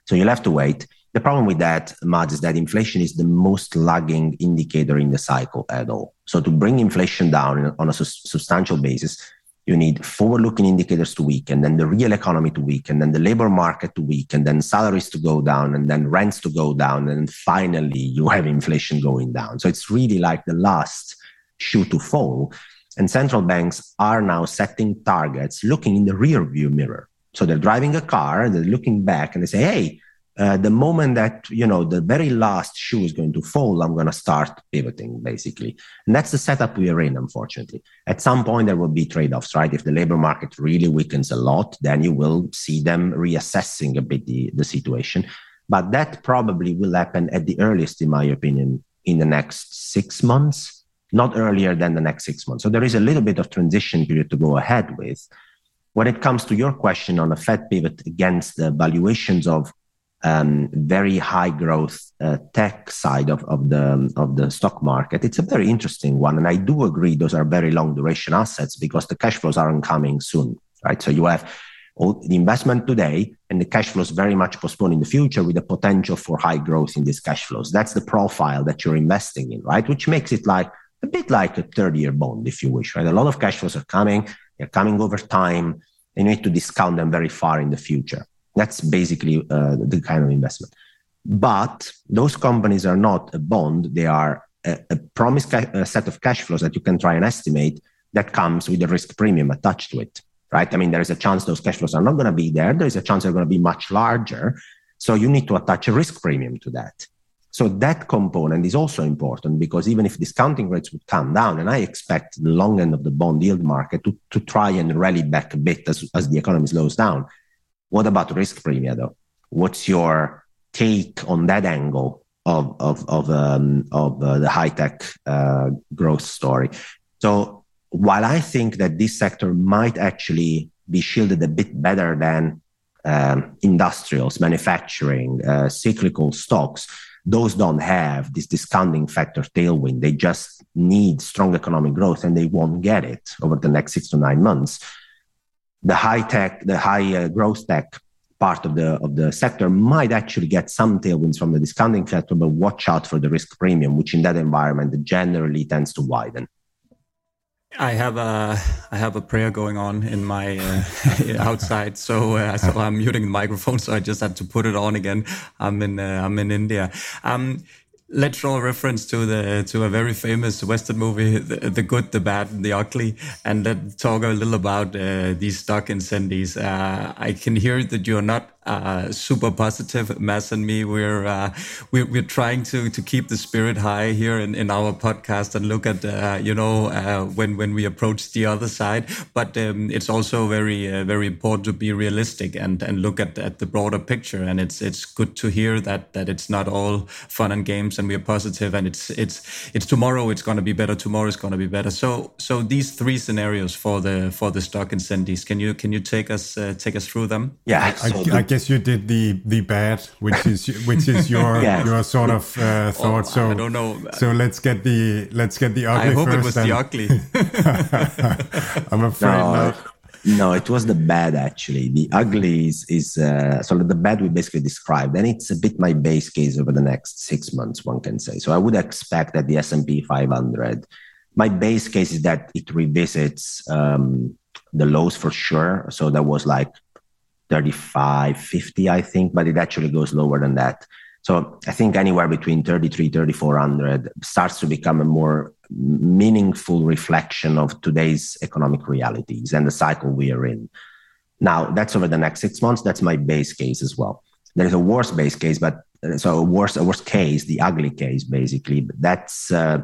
So you'll have to wait. The problem with that, Mads, is that inflation is the most lagging indicator in the cycle at all. So to bring inflation down on a su- substantial basis, you need forward-looking indicators to weaken, then the real economy to weaken, then the labor market to weaken, then salaries to go down, and then rents to go down, and finally you have inflation going down. So it's really like the last shoe to fall. And central banks are now setting targets looking in the rear view mirror. So they're driving a car, and they're looking back, and they say, hey, uh, the moment that you know the very last shoe is going to fall i'm going to start pivoting basically. And that's the setup we are in unfortunately. At some point there will be trade-offs right? If the labor market really weakens a lot then you will see them reassessing a bit the, the situation. But that probably will happen at the earliest in my opinion in the next six months not earlier than the next six months. So there is a little bit of transition period to go ahead with. When it comes to your question on a fed pivot against the valuations of um, very high growth uh, tech side of, of the of the stock market. It's a very interesting one, and I do agree those are very long duration assets because the cash flows aren't coming soon, right? So you have all the investment today and the cash flows very much postponed in the future with the potential for high growth in these cash flows. That's the profile that you're investing in, right? Which makes it like a bit like a 30 year bond, if you wish, right? A lot of cash flows are coming, they're coming over time, and you need to discount them very far in the future. That's basically uh, the kind of investment. But those companies are not a bond, they are a, a promised ca- a set of cash flows that you can try and estimate that comes with a risk premium attached to it, right? I mean, there is a chance those cash flows are not going to be there. There is a chance they're going to be much larger. So you need to attach a risk premium to that. So that component is also important because even if discounting rates would come down, and I expect the long end of the bond yield market to, to try and rally back a bit as, as the economy slows down, what about risk premia though? What's your take on that angle of of of um, of uh, the high tech uh, growth story? So while I think that this sector might actually be shielded a bit better than um, industrials, manufacturing, uh, cyclical stocks, those don't have this discounting factor tailwind. They just need strong economic growth and they won't get it over the next six to nine months the high tech, the high uh, growth tech part of the of the sector might actually get some tailwinds from the discounting factor, but watch out for the risk premium, which in that environment generally tends to widen. I have a I have a prayer going on in my uh, outside, so uh, so I'm muting the microphone, so I just had to put it on again. I'm in uh, I'm in India. Um, let's draw a reference to the to a very famous Western movie, The, the Good, the Bad, and the Ugly, and then talk a little about uh, these stock incendies. Uh, I can hear that you're not uh, super positive. Mads and me, we're, uh, we're we're trying to to keep the spirit high here in, in our podcast and look at uh, you know uh, when when we approach the other side. But um, it's also very uh, very important to be realistic and and look at, at the broader picture. And it's it's good to hear that that it's not all fun and games and we're positive and it's it's it's tomorrow it's going to be better. Tomorrow is going to be better. So so these three scenarios for the for the stock incendies. Can you can you take us uh, take us through them? Yeah. I, I, I guess you did the the bad, which is which is your yeah. your sort of uh, thought. Oh, so I don't know. So let's get the let's get the ugly. I hope first it was then. the ugly. I'm afraid No, not. no, it was the bad actually. The ugly is, is uh, so the bad we basically described, and it's a bit my base case over the next six months, one can say. So I would expect that the S and P 500. My base case is that it revisits um, the lows for sure. So that was like 35, 50, I think, but it actually goes lower than that. So I think anywhere between 33, 3400 starts to become a more meaningful reflection of today's economic realities and the cycle we are in. Now, that's over the next six months. That's my base case as well. There's a worse base case, but so a worse, a worse case, the ugly case, basically. That's uh,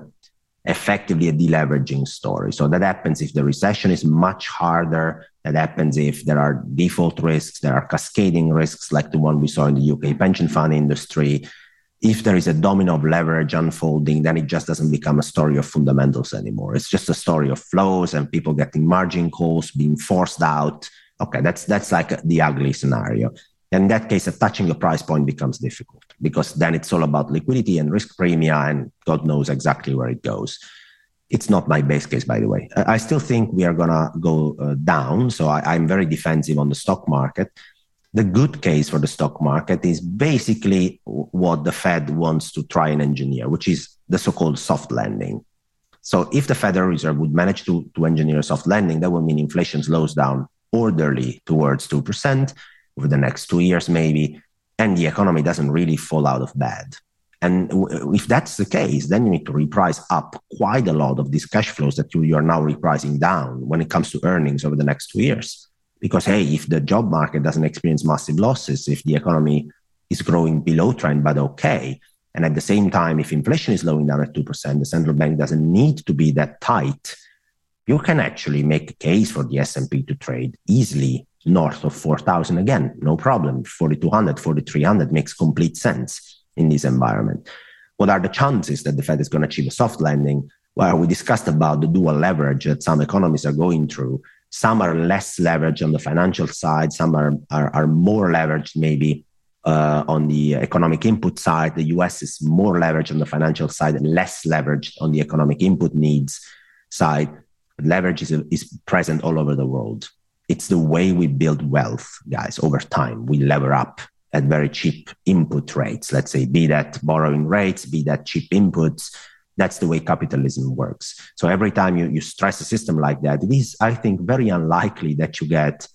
effectively a deleveraging story. So that happens if the recession is much harder. That happens if there are default risks, there are cascading risks like the one we saw in the UK pension fund industry. If there is a domino of leverage unfolding, then it just doesn't become a story of fundamentals anymore. It's just a story of flows and people getting margin calls, being forced out. Okay, that's that's like the ugly scenario. In that case, attaching a price point becomes difficult because then it's all about liquidity and risk premia, and God knows exactly where it goes. It's not my base case, by the way. I still think we are going to go uh, down. So I, I'm very defensive on the stock market. The good case for the stock market is basically what the Fed wants to try and engineer, which is the so called soft landing. So if the Federal Reserve would manage to, to engineer a soft landing, that would mean inflation slows down orderly towards 2% over the next two years, maybe, and the economy doesn't really fall out of bed. And if that's the case, then you need to reprice up quite a lot of these cash flows that you, you are now repricing down when it comes to earnings over the next two years. Because, hey, if the job market doesn't experience massive losses, if the economy is growing below trend, but okay, and at the same time, if inflation is slowing down at 2%, the central bank doesn't need to be that tight. You can actually make a case for the S&P to trade easily north of 4,000 again, no problem. 4,200, 4,300 makes complete sense in this environment. What are the chances that the Fed is going to achieve a soft landing? Well, we discussed about the dual leverage that some economies are going through. Some are less leveraged on the financial side. Some are, are, are more leveraged maybe uh, on the economic input side. The US is more leveraged on the financial side and less leveraged on the economic input needs side. Leverage is, is present all over the world. It's the way we build wealth, guys, over time. We lever up at very cheap input rates, let's say, be that borrowing rates, be that cheap inputs. That's the way capitalism works. So every time you, you stress a system like that, it is, I think, very unlikely that you get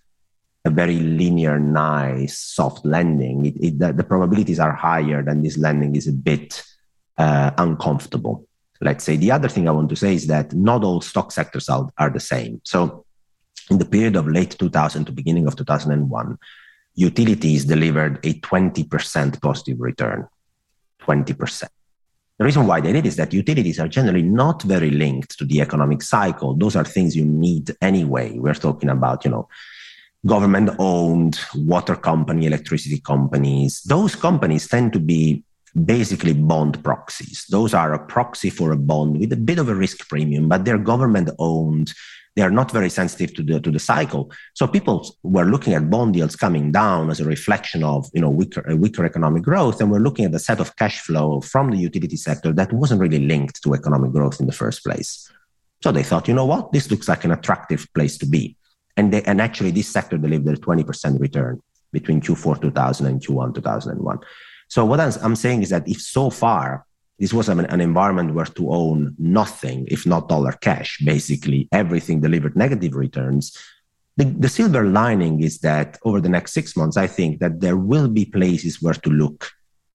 a very linear, nice, soft landing. It, it, the, the, probabilities are higher than this landing is a bit uh, uncomfortable. Let's say the other thing I want to say is that not all stock sectors are, are the same. So in the period of late 2000 to beginning of 2001, utilities delivered a 20% positive return. 20%. The reason why they did is that utilities are generally not very linked to the economic cycle. Those are things you need anyway. We're talking about, you know, government owned water company, electricity companies. Those companies tend to be basically bond proxies. Those are a proxy for a bond with a bit of a risk premium, but they're government owned they are not very sensitive to the to the cycle. So people were looking at bond yields coming down as a reflection of you know weaker weaker economic growth, and we're looking at the set of cash flow from the utility sector that wasn't really linked to economic growth in the first place. So they thought, you know what, this looks like an attractive place to be, and they, and actually this sector delivered a 20% return between Q4 2000 and Q1 2001. So what I'm saying is that if so far this was an, an, environment where to own nothing, if not dollar cash, basically everything delivered negative returns. The, the, silver lining is that over the next six months, I think that there will be places where to look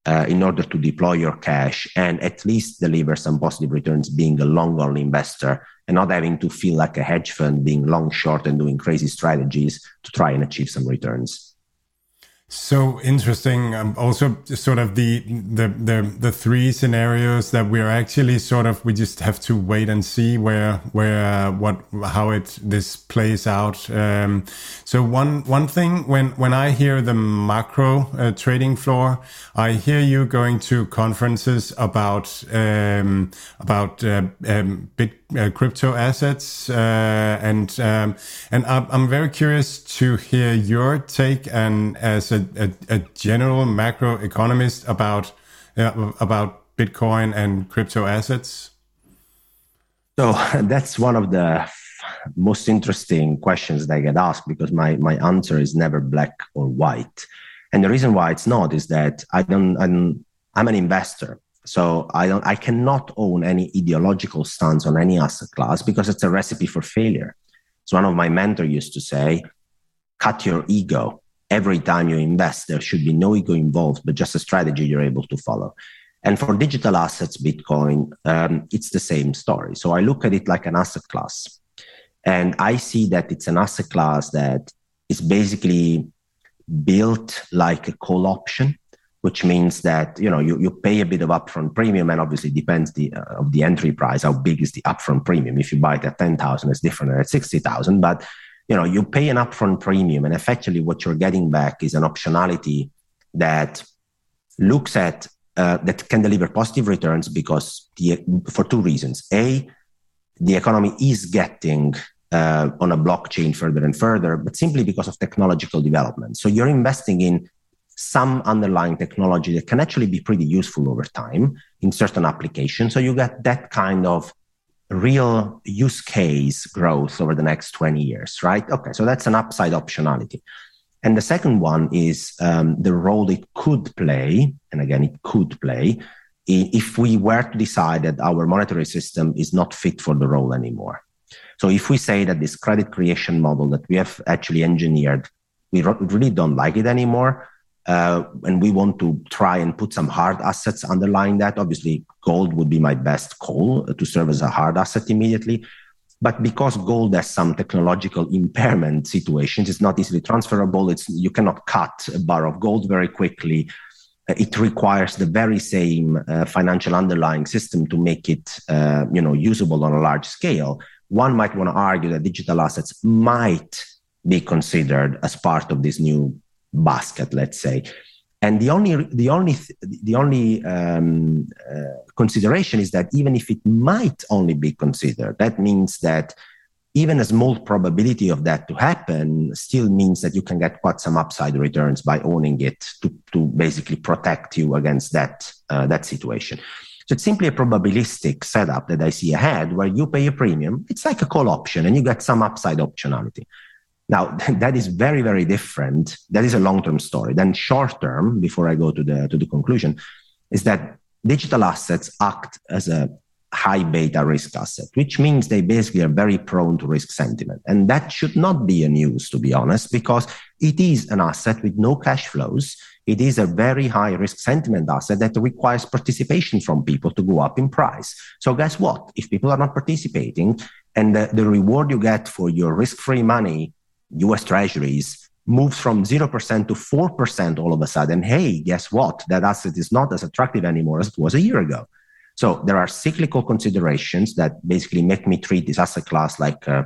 uh, in order to deploy your cash and at least deliver some positive returns being a long only investor and not having to feel like a hedge fund being long short and doing crazy strategies to try and achieve some returns. So interesting. Um, also, sort of the, the the the three scenarios that we're actually sort of we just have to wait and see where where uh, what how it this plays out. Um, so one one thing when when I hear the macro uh, trading floor, I hear you going to conferences about um, about uh, um, bit uh, crypto assets, uh, and um, and I'm, very curious to hear your take and as a, a, a general macroeconomist about uh, about Bitcoin and crypto assets. So that's one of the most interesting questions that I get asked because my my answer is never black or white, and the reason why it's not is that I don't I'm, I'm an investor so I don't, I cannot own any ideological stance on any asset class because it's a recipe for failure. So one of my mentors used to say, cut your ego. Every time you invest, there should be no ego involved, but just a strategy you're able to follow. And for digital assets, Bitcoin, um, it's the same story. So I look at it like an asset class. And I see that it's an asset class that is basically built like a call option which means that you know you, you pay a bit of upfront premium and obviously depends the uh, of the entry price how big is the upfront premium if you buy it at 10,000 it's different than at 60,000 but you know you pay an upfront premium and effectively what you're getting back is an optionality that looks at uh, that can deliver positive returns because the, for two reasons a the economy is getting uh, on a blockchain further and further, but simply because of technological development. So you're investing in some underlying technology that can actually be pretty useful over time in certain applications. So you get that kind of real use case growth over the next 20 years, right? Okay, so that's an upside optionality. And the second one is um, the role it could play, and again, it could play, if we were to decide that our monetary system is not fit for the role anymore. So if we say that this credit creation model that we have actually engineered, we really don't like it anymore, and we want to try and put some hard assets underlying that. Obviously, gold would be my best call to serve as a hard asset immediately. But because gold has some technological impairment situations, it's not easily transferable. It's you cannot cut a bar of gold very quickly. Uh, it requires the very same uh, financial underlying system to make it, uh, you know, usable on a large scale. One might want to argue that digital assets might be considered as part of this new basket, let's say. And the only the only the only um, uh, consideration is that even if it might only be considered, that means that even a small probability of that to happen still means that you can get quite some upside returns by owning it to, to basically protect you against that uh, that situation. So it's simply a probabilistic setup that I see ahead where you pay a premium. It's like a call option and you get some upside optionality. Now, that is very, very different. That is a long term story. Then, short term, before I go to the, to the conclusion, is that digital assets act as a high beta risk asset, which means they basically are very prone to risk sentiment. And that should not be a news, to be honest, because it is an asset with no cash flows. It is a very high risk sentiment asset that requires participation from people to go up in price. So, guess what? If people are not participating and the, the reward you get for your risk free money US treasuries moves from 0% to 4% all of a sudden, hey, guess what? That asset is not as attractive anymore as it was a year ago. So there are cyclical considerations that basically make me treat this asset class like uh,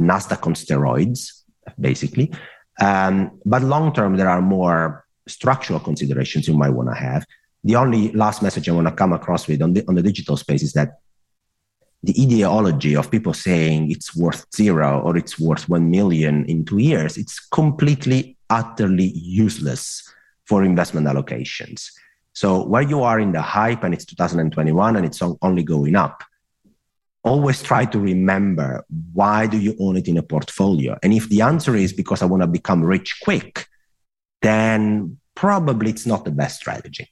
Nasdaq on steroids, basically. Um, but long term, there are more structural considerations you might want to have. The only last message I want to come across with on the, on the digital space is that the ideology of people saying it's worth zero or it's worth 1 million in two years, it's completely, utterly useless for investment allocations. So where you are in the hype and it's 2021 and it's only going up, always try to remember why do you own it in a portfolio? And if the answer is because I want to become rich quick, then probably it's not the best strategy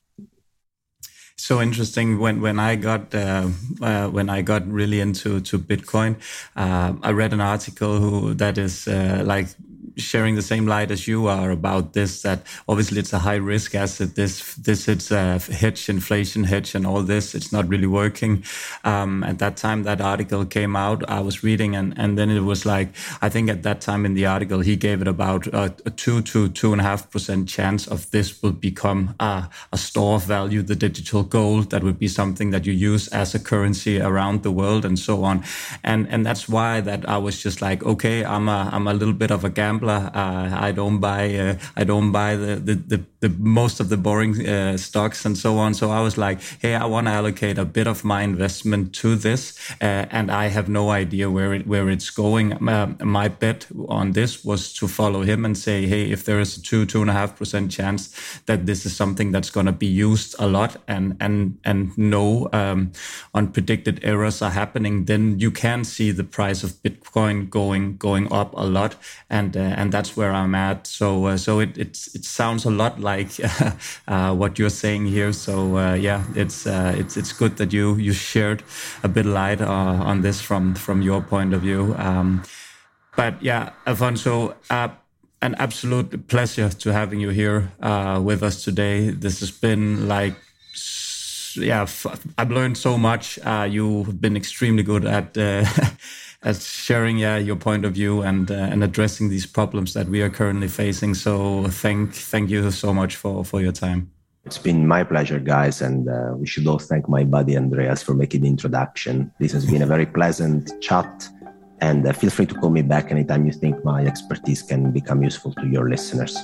so interesting when when I got uh, uh, when I got really into to Bitcoin. Uh, I read an article who that is uh, like sharing the same light as you are about this that obviously it's a high risk asset this this it's a hedge inflation hedge and all this it's not really working. Um, at that time that article came out i was reading and and then it was like i think at that time in the article he gave it about a, a two to two and a half percent chance of this will become a, a store of value the digital gold that would be something that you use as a currency around the world and so on. And and that's why that i was just like okay i'm a i'm a little bit of a gambler gambler. Uh, I don't buy uh, I don't buy the, the, the, the most of the boring uh, stocks and so on. So I was like, hey, I want to allocate a bit of my investment to this, uh, and I have no idea where it where it's going. Uh, my bet on this was to follow him and say, hey, if there is a two two and a half percent chance that this is something that's going to be used a lot and and and no um, unpredicted errors are happening, then you can see the price of Bitcoin going going up a lot and uh, and that's where I'm at. So uh, so it it it sounds a lot like uh, what you're saying here. So yeah, it's it's it's good that you you shared a bit light on this from from your point of view. Um, but yeah, Alfonso an absolute pleasure to having you here uh, with us today. This has been like, yeah, I've learned so much. Uh, you've been extremely good at uh, as sharing yeah, your point of view and uh, and addressing these problems that we are currently facing. So thank thank you so much for for your time. It's been my pleasure, guys, and uh, we should all thank my buddy Andreas for making the introduction. This has been a very pleasant chat, and uh, feel free to call me back anytime you think my expertise can become useful to your listeners.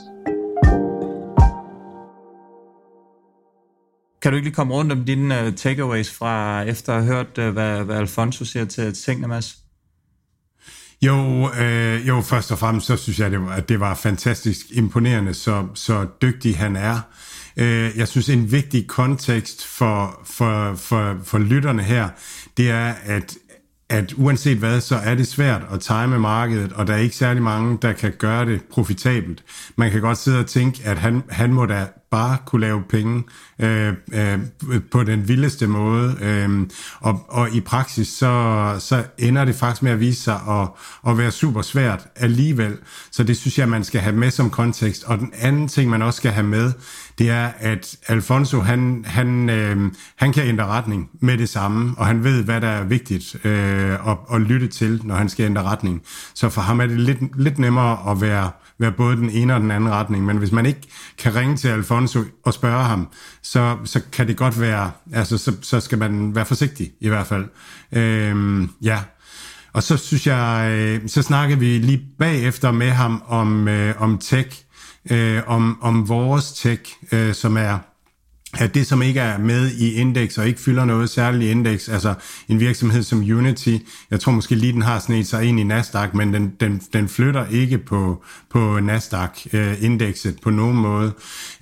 Kan du ikke lige komme rundt om dine uh, takeaways fra efter at have hørt, uh, hvad, hvad Alfonso siger til tingene, Mads? Jo, øh, jo, først og fremmest så synes jeg, det var, at det var fantastisk imponerende, så, så dygtig han er. Øh, jeg synes, en vigtig kontekst for, for, for, for lytterne her, det er, at at uanset hvad, så er det svært at time markedet, og der er ikke særlig mange, der kan gøre det profitabelt. Man kan godt sidde og tænke, at han, han må da bare kunne lave penge øh, øh, på den vildeste måde. Øh, og, og i praksis, så, så ender det faktisk med at vise sig at, at være super svært alligevel. Så det synes jeg, man skal have med som kontekst. Og den anden ting, man også skal have med, det er, at Alfonso, han, han, øh, han kan ændre retning med det samme, og han ved, hvad der er vigtigt øh, at, at lytte til, når han skal ændre retning. Så for ham er det lidt, lidt nemmere at være være både den ene og den anden retning. Men hvis man ikke kan ringe til Alfonso og spørge ham, så, så kan det godt være, altså så, så skal man være forsigtig i hvert fald. Øhm, ja. Og så synes jeg, øh, så snakkede vi lige bagefter med ham om, øh, om tech, øh, om, om vores tech, øh, som er at det, som ikke er med i indeks og ikke fylder noget særligt i indeks, altså en virksomhed som Unity, jeg tror måske lige, den har snedt sig ind i Nasdaq, men den, den, den flytter ikke på, på Nasdaq-indekset øh, på nogen måde.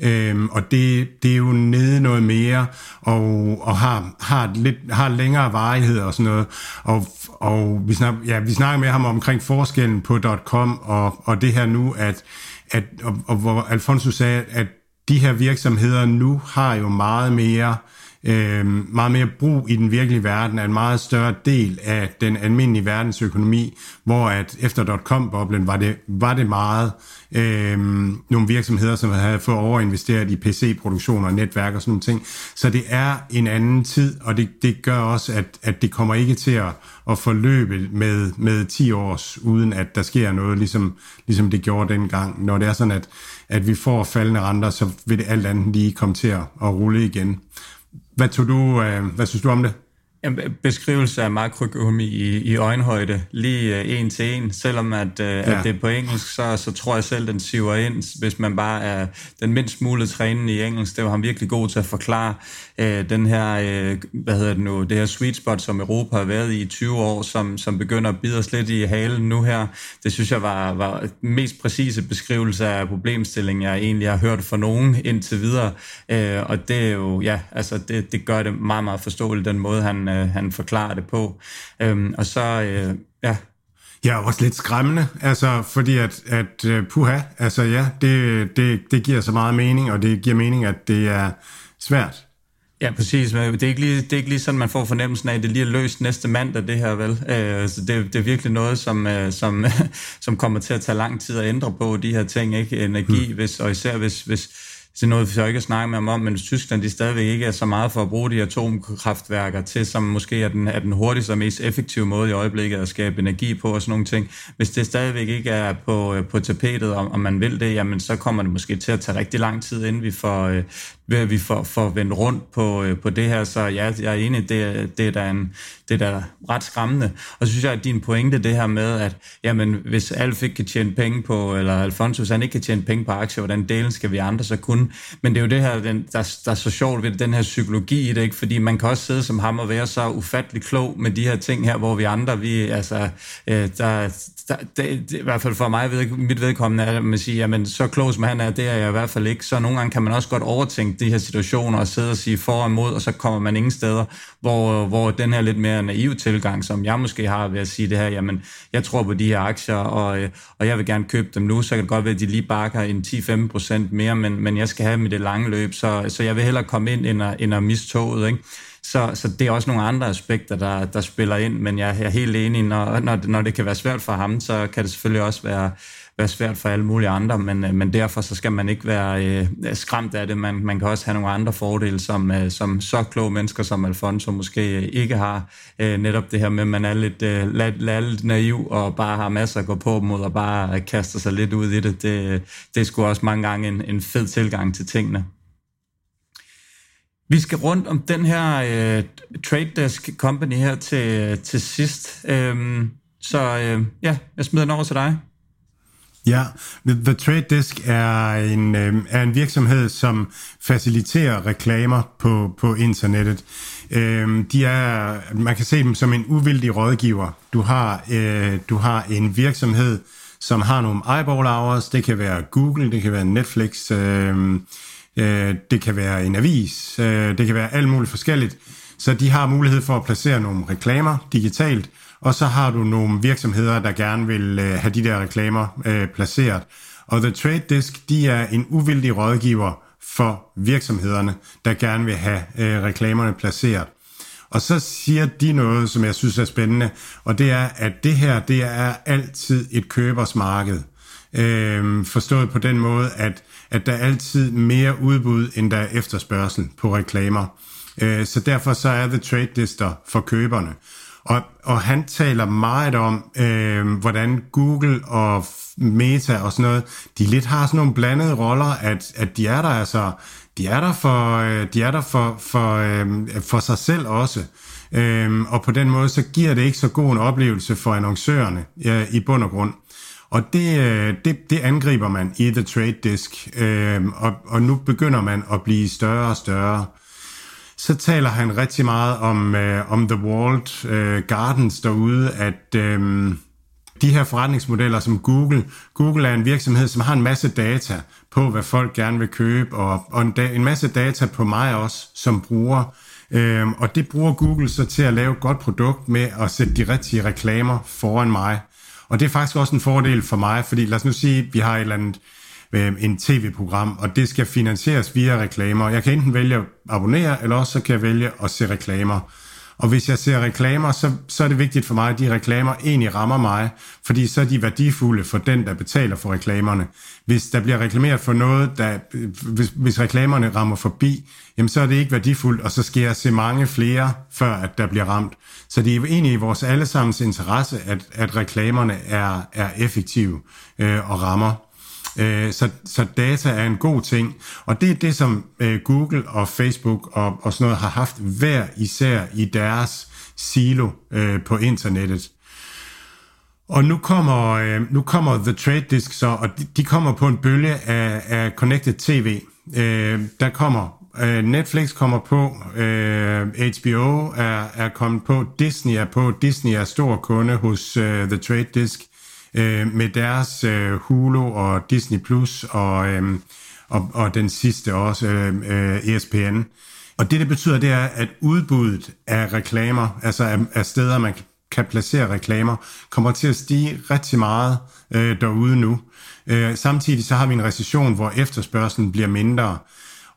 Øhm, og det, det er jo nede noget mere, og, og har, har, lidt, har længere varighed og sådan noget. Og, og vi, snak, ja, vi snakker med ham omkring forskellen på .com og, og det her nu, at, at og, og hvor Alfonso sagde, at de her virksomheder nu har jo meget mere øh, meget mere brug i den virkelige verden er en meget større del af den almindelige verdensøkonomi, hvor at efter dot-com-boblen var det, var det meget øh, nogle virksomheder, som havde fået overinvesteret i PC-produktion og netværk og sådan nogle ting. Så det er en anden tid, og det, det gør også, at, at det kommer ikke til at, at forløbe med, med 10 års, uden at der sker noget, ligesom, ligesom det gjorde dengang. Når det er sådan, at, at vi får faldende renter, så vil det alt andet lige komme til at, at rulle igen. Hvad, tog du, øh, hvad synes du om det? En beskrivelse af makroøkonomi i, i øjenhøjde, lige uh, en til en. Selvom at, uh, ja. at det er på engelsk, så, så tror jeg selv, den siver ind, hvis man bare er den mindst mulige trænende i engelsk. Det var han virkelig god til at forklare uh, den her, uh, hvad hedder det nu, det her sweet spot, som Europa har været i i 20 år, som, som begynder at bide os lidt i halen nu her. Det synes jeg var, var mest præcise beskrivelse af problemstillingen, jeg egentlig har hørt fra nogen indtil videre. Uh, og det er jo, ja, altså det, det gør det meget, meget forståeligt, den måde, han øh, han forklarer det på. Øhm, og så, øh, ja, Ja, også lidt skræmmende, altså fordi at, at puha, altså ja, det, det, det giver så meget mening, og det giver mening, at det er svært. Ja, præcis. Men det er, ikke lige, det er ikke lige sådan, man får fornemmelsen af, at det lige er løst næste mandag, det her vel. Øh, så det, det er virkelig noget, som, øh, som, som kommer til at tage lang tid at ændre på, de her ting, ikke? Energi, hmm. hvis, og især hvis, hvis, det er noget, vi så ikke at snakke med ham om, men Tyskland de stadigvæk ikke er så meget for at bruge de atomkraftværker til, som måske er den, er den hurtigste og mest effektive måde i øjeblikket at skabe energi på og sådan nogle ting. Hvis det stadigvæk ikke er på, øh, på tapetet, om, om man vil det, jamen så kommer det måske til at tage rigtig lang tid, inden vi får, øh, vi får, får vendt rundt på, øh, på det her. Så ja, jeg er enig, det, det er da en, det er da ret skræmmende. Og så synes jeg, at din pointe, det her med, at jamen, hvis Alf ikke kan tjene penge på, eller Alfonso, hvis han ikke kan tjene penge på aktier, hvordan delen skal vi andre så kunne? Men det er jo det her, den, der, der er så sjovt ved den her psykologi i det, ikke? fordi man kan også sidde som ham og være så ufattelig klog med de her ting her, hvor vi andre, vi, altså, øh, der, der, det, det, i hvert fald for mig, ved, mit vedkommende er, at man siger, jamen så klog som han er, det er jeg i hvert fald ikke. Så nogle gange kan man også godt overtænke de her situationer og sidde og sige for og imod, og så kommer man ingen steder, hvor, hvor den her lidt mere naive tilgang, som jeg måske har ved at sige det her, jamen jeg tror på de her aktier, og, og jeg vil gerne købe dem nu, så kan det godt være, at de lige bakker en 10-15 procent mere, men, men jeg skal have dem i det lange løb, så, så jeg vil hellere komme ind end at, end at miste toget, ikke? Så, så det er også nogle andre aspekter, der, der spiller ind, men jeg er helt enig, når, når, når det kan være svært for ham, så kan det selvfølgelig også være, være svært for alle mulige andre, men, øh, men derfor så skal man ikke være øh, skræmt af det. Man, man kan også have nogle andre fordele, som, øh, som så kloge mennesker som Alfonso måske øh, ikke har. Øh, netop det her med, at man er lidt, øh, lidt, lidt naiv og bare har masser at gå på mod og bare kaster sig lidt ud i det. Det, det er sgu også mange gange en, en fed tilgang til tingene. Vi skal rundt om den her øh, Trade Desk Company her til, til sidst. Øhm, så øh, ja, jeg smider den over til dig. Ja, The Trade Desk er en, øh, er en virksomhed, som faciliterer reklamer på, på internettet. Øh, de er, man kan se dem som en uvildig rådgiver. Du har, øh, du har en virksomhed, som har nogle eyeball hours. Det kan være Google, det kan være Netflix, øh, øh, det kan være en avis, øh, det kan være alt muligt forskelligt Så de har mulighed for at placere nogle reklamer digitalt, og så har du nogle virksomheder, der gerne vil øh, have de der reklamer øh, placeret. Og The Trade Desk, de er en uvildig rådgiver for virksomhederne, der gerne vil have øh, reklamerne placeret. Og så siger de noget, som jeg synes er spændende, og det er, at det her, det er altid et købers marked. Øh, forstået på den måde, at, at der er altid mere udbud, end der er efterspørgsel på reklamer. Øh, så derfor så er The Trade Lister for køberne. Og, og han taler meget om, øh, hvordan Google og Meta og sådan noget, de lidt har sådan nogle blandede roller, at, at de er der altså, de er der for, øh, de er der for, for, øh, for sig selv også. Øh, og på den måde, så giver det ikke så god en oplevelse for annoncørerne øh, i bund og grund. Og det, øh, det, det angriber man i The Trade Desk, øh, og, og nu begynder man at blive større og større så taler han rigtig meget om, øh, om The Walled øh, Gardens derude, at øh, de her forretningsmodeller som Google, Google er en virksomhed, som har en masse data på, hvad folk gerne vil købe, og, og en, da, en masse data på mig også som bruger. Øh, og det bruger Google så til at lave et godt produkt med at sætte de rigtige reklamer foran mig. Og det er faktisk også en fordel for mig, fordi lad os nu sige, vi har et eller andet øh, en tv-program, og det skal finansieres via reklamer. Jeg kan enten vælge at abonnere, eller også så kan jeg vælge at se reklamer. Og hvis jeg ser reklamer, så, så er det vigtigt for mig, at de reklamer egentlig rammer mig, fordi så er de værdifulde for den, der betaler for reklamerne. Hvis der bliver reklameret for noget, der, hvis, hvis reklamerne rammer forbi, jamen så er det ikke værdifuldt, og så skal jeg se mange flere, før at der bliver ramt. Så det er egentlig i vores allesammens interesse, at, at reklamerne er, er effektive øh, og rammer. Øh, så, så data er en god ting, og det er det, som øh, Google og Facebook og, og sådan noget har haft hver især i deres silo øh, på internettet. Og nu kommer, øh, nu kommer The Trade Disk så, og de, de kommer på en bølge af, af Connected TV. Øh, der kommer øh, Netflix kommer på, øh, HBO er, er kommet på, Disney er på, Disney er stor kunde hos øh, The Trade Disk øh, med deres øh, Hulu og Disney Plus og, øh, og, og den sidste også, øh, øh ESPN. Og det, det betyder, det er, at udbuddet af reklamer, altså af, af steder, man kan placere reklamer, kommer til at stige rigtig meget øh, derude nu. Øh, samtidig så har vi en recession, hvor efterspørgselen bliver mindre.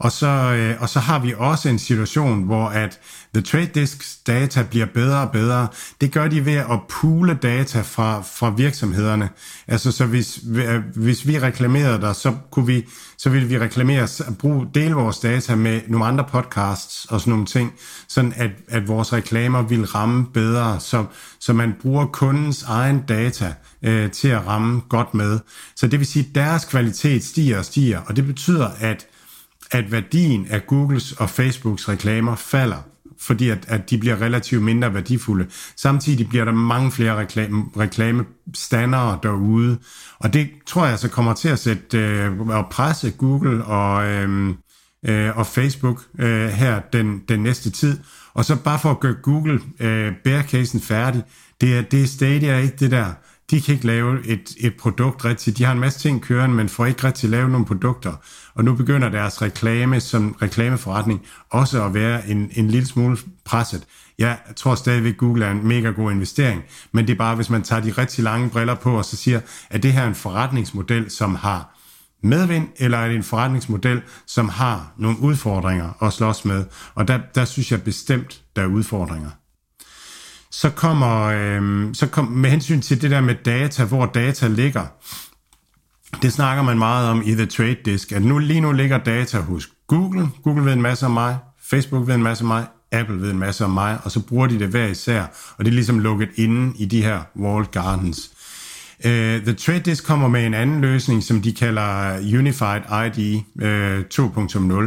Og så, øh, og så har vi også en situation, hvor at The Trade Desks data bliver bedre og bedre. Det gør de ved at pule data fra, fra virksomhederne. Altså så hvis, øh, hvis vi reklamerede der, så, kunne vi, så ville vi reklamere, bruge, dele vores data med nogle andre podcasts og sådan nogle ting, sådan at, at vores reklamer vil ramme bedre, så, så man bruger kundens egen data øh, til at ramme godt med. Så det vil sige, at deres kvalitet stiger og stiger, og det betyder, at at værdien af Googles og Facebooks reklamer falder, fordi at, at de bliver relativt mindre værdifulde. Samtidig bliver der mange flere reklame, reklamestandere derude, og det tror jeg så kommer til at sætte øh, og presse Google og, øh, øh, og Facebook øh, her den, den næste tid. Og så bare for at gøre Google øh, bærekassen færdig, det er, det er Stadia ikke det der de kan ikke lave et, et produkt rigtigt. De har en masse ting kørende, men får ikke rigtig lavet nogle produkter. Og nu begynder deres reklame som reklameforretning også at være en, en lille smule presset. Jeg tror stadigvæk, Google er en mega god investering, men det er bare, hvis man tager de rigtig lange briller på og så siger, at det her er en forretningsmodel, som har medvind, eller er det en forretningsmodel, som har nogle udfordringer at slås med? Og der, der synes jeg bestemt, der er udfordringer så kommer, øh, så kom, med hensyn til det der med data, hvor data ligger, det snakker man meget om i The Trade Desk, at nu lige nu ligger data hos Google. Google ved en masse om mig, Facebook ved en masse om mig, Apple ved en masse om mig, og så bruger de det hver især, og det er ligesom lukket inde i de her walled gardens. Uh, The Trade Desk kommer med en anden løsning, som de kalder Unified ID uh,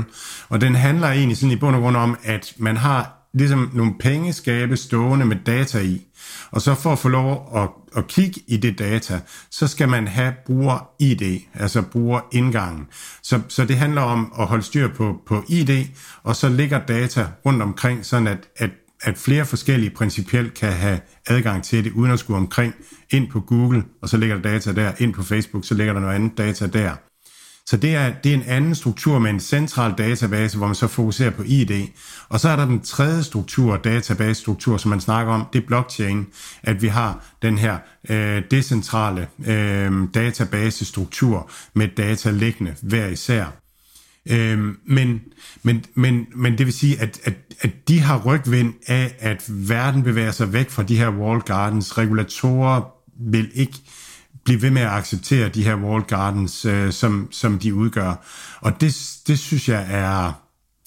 2.0, og den handler egentlig sådan i bund og grund om, at man har ligesom nogle pengeskabe stående med data i. Og så for at få lov at, at kigge i det data, så skal man have bruger ID, altså bruger indgangen. Så, så det handler om at holde styr på, på ID, og så ligger data rundt omkring, sådan at, at, at flere forskellige principielt kan have adgang til det, uden at skulle omkring ind på Google, og så ligger der data der, ind på Facebook, så ligger der noget andet data der. Så det er, det er en anden struktur med en central database, hvor man så fokuserer på ID. Og så er der den tredje struktur, database-struktur, som man snakker om, det er blockchain, at vi har den her øh, decentrale øh, database-struktur med data liggende hver især. Øh, men, men, men, men det vil sige, at, at, at de har rygvind af, at verden bevæger sig væk fra de her wall gardens. Regulatorer vil ikke blive ved med at acceptere de her wall gardens, øh, som, som de udgør. Og det, det synes jeg er...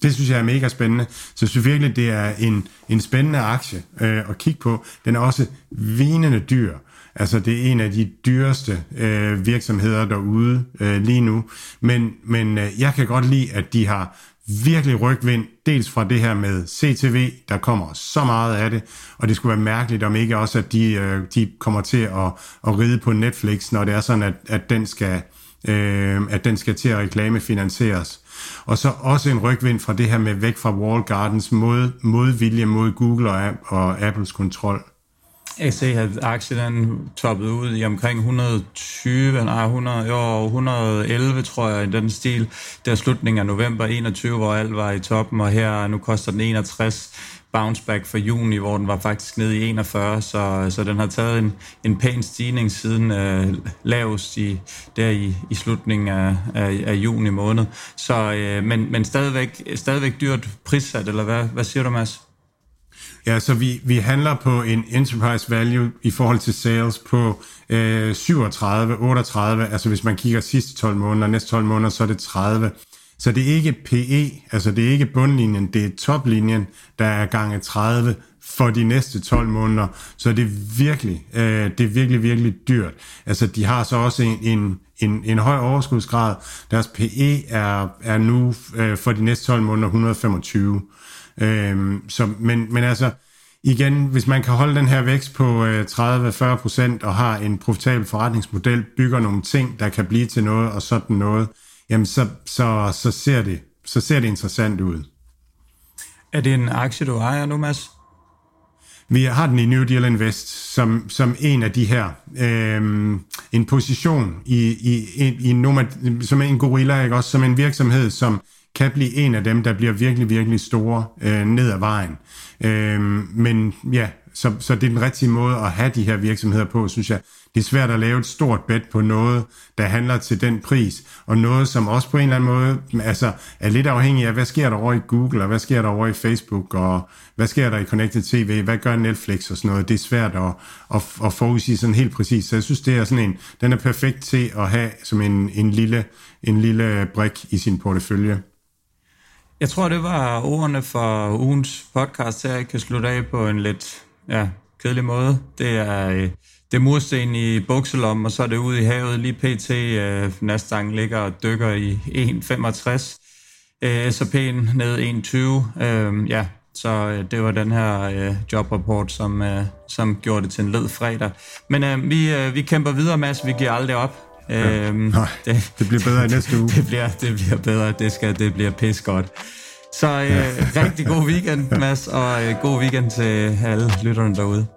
Det synes jeg er mega spændende. Så jeg synes virkelig, det er en, en spændende aktie øh, at kigge på. Den er også vinende dyr. Altså det er en af de dyreste øh, virksomheder derude øh, lige nu. Men, men øh, jeg kan godt lide, at de har virkelig rygvind, dels fra det her med CTV, der kommer så meget af det, og det skulle være mærkeligt om ikke også, at de, øh, de kommer til at, at ride på Netflix, når det er sådan, at, at, den skal, øh, at den skal til at reklamefinansieres. Og så også en rygvind fra det her med væk fra Wall Gardens mod, modvilje mod Google og, og Apples kontrol. Jeg ser, aktien toppet ud i omkring 120, nej, 100, jo, 111, tror jeg, i den stil. Der slutningen af november 21, hvor alt var i toppen, og her nu koster den 61 bounce back for juni, hvor den var faktisk nede i 41, så, så den har taget en, en pæn stigning siden øh, lavest i, der i, i slutningen af, af, af juni måned. Så, øh, men, men stadigvæk, stadigvæk dyrt prissat, eller hvad, hvad siger du, Mads? Ja, så vi, vi handler på en enterprise value i forhold til sales på øh, 37, 38, altså hvis man kigger sidste 12 måneder, næste 12 måneder, så er det 30. Så det er ikke PE, altså det er ikke bundlinjen, det er toplinjen, der er gange 30 for de næste 12 måneder. Så det er virkelig, øh, det er virkelig, virkelig dyrt. Altså de har så også en, en, en, en høj overskudsgrad. Deres PE er, er nu øh, for de næste 12 måneder 125. Øhm, så, men, men altså, igen, hvis man kan holde den her vækst på øh, 30-40% og har en profitabel forretningsmodel, bygger nogle ting, der kan blive til noget og sådan noget, jamen så, så, så, ser, det, så ser det interessant ud. Er det en aktie, du ejer nu, Mads? Vi har den i New Deal Invest som, som en af de her. Øhm, en position i, i, i, i nummer, som en gorilla, ikke? også som en virksomhed, som kan blive en af dem, der bliver virkelig, virkelig store øh, ned ad vejen. Øh, men ja, så, så det er den rigtige måde at have de her virksomheder på, synes jeg. Det er svært at lave et stort bet på noget, der handler til den pris, og noget, som også på en eller anden måde altså, er lidt afhængig af, hvad sker der over i Google, og hvad sker der over i Facebook, og hvad sker der i Connected TV, hvad gør Netflix og sådan noget. Det er svært at, at, at forudsige sådan helt præcis. Så jeg synes, det er sådan en, den er perfekt til at have som en, en, lille, en lille brik i sin portefølje. Jeg tror, det var ordene for ugens podcast her. Jeg kan slutte af på en lidt ja, kedelig måde. Det er, øh, det er mursten i bukselommen, og så er det ude i havet. Lige pt. Øh, Nasdaq ligger og dykker i 1,65. Øh, S&P'en ned 1,20. Øh, ja, så øh, det var den her øh, jobrapport, som, øh, som gjorde det til en led fredag. Men øh, vi, øh, vi kæmper videre, Mads. Vi giver aldrig op. Ja. Øhm, Nej, det, det bliver bedre i næste uge. det, bliver, det bliver bedre. Det, skal, det bliver pis godt. Så øh, rigtig god weekend, Mads, og øh, god weekend til alle lytterne derude.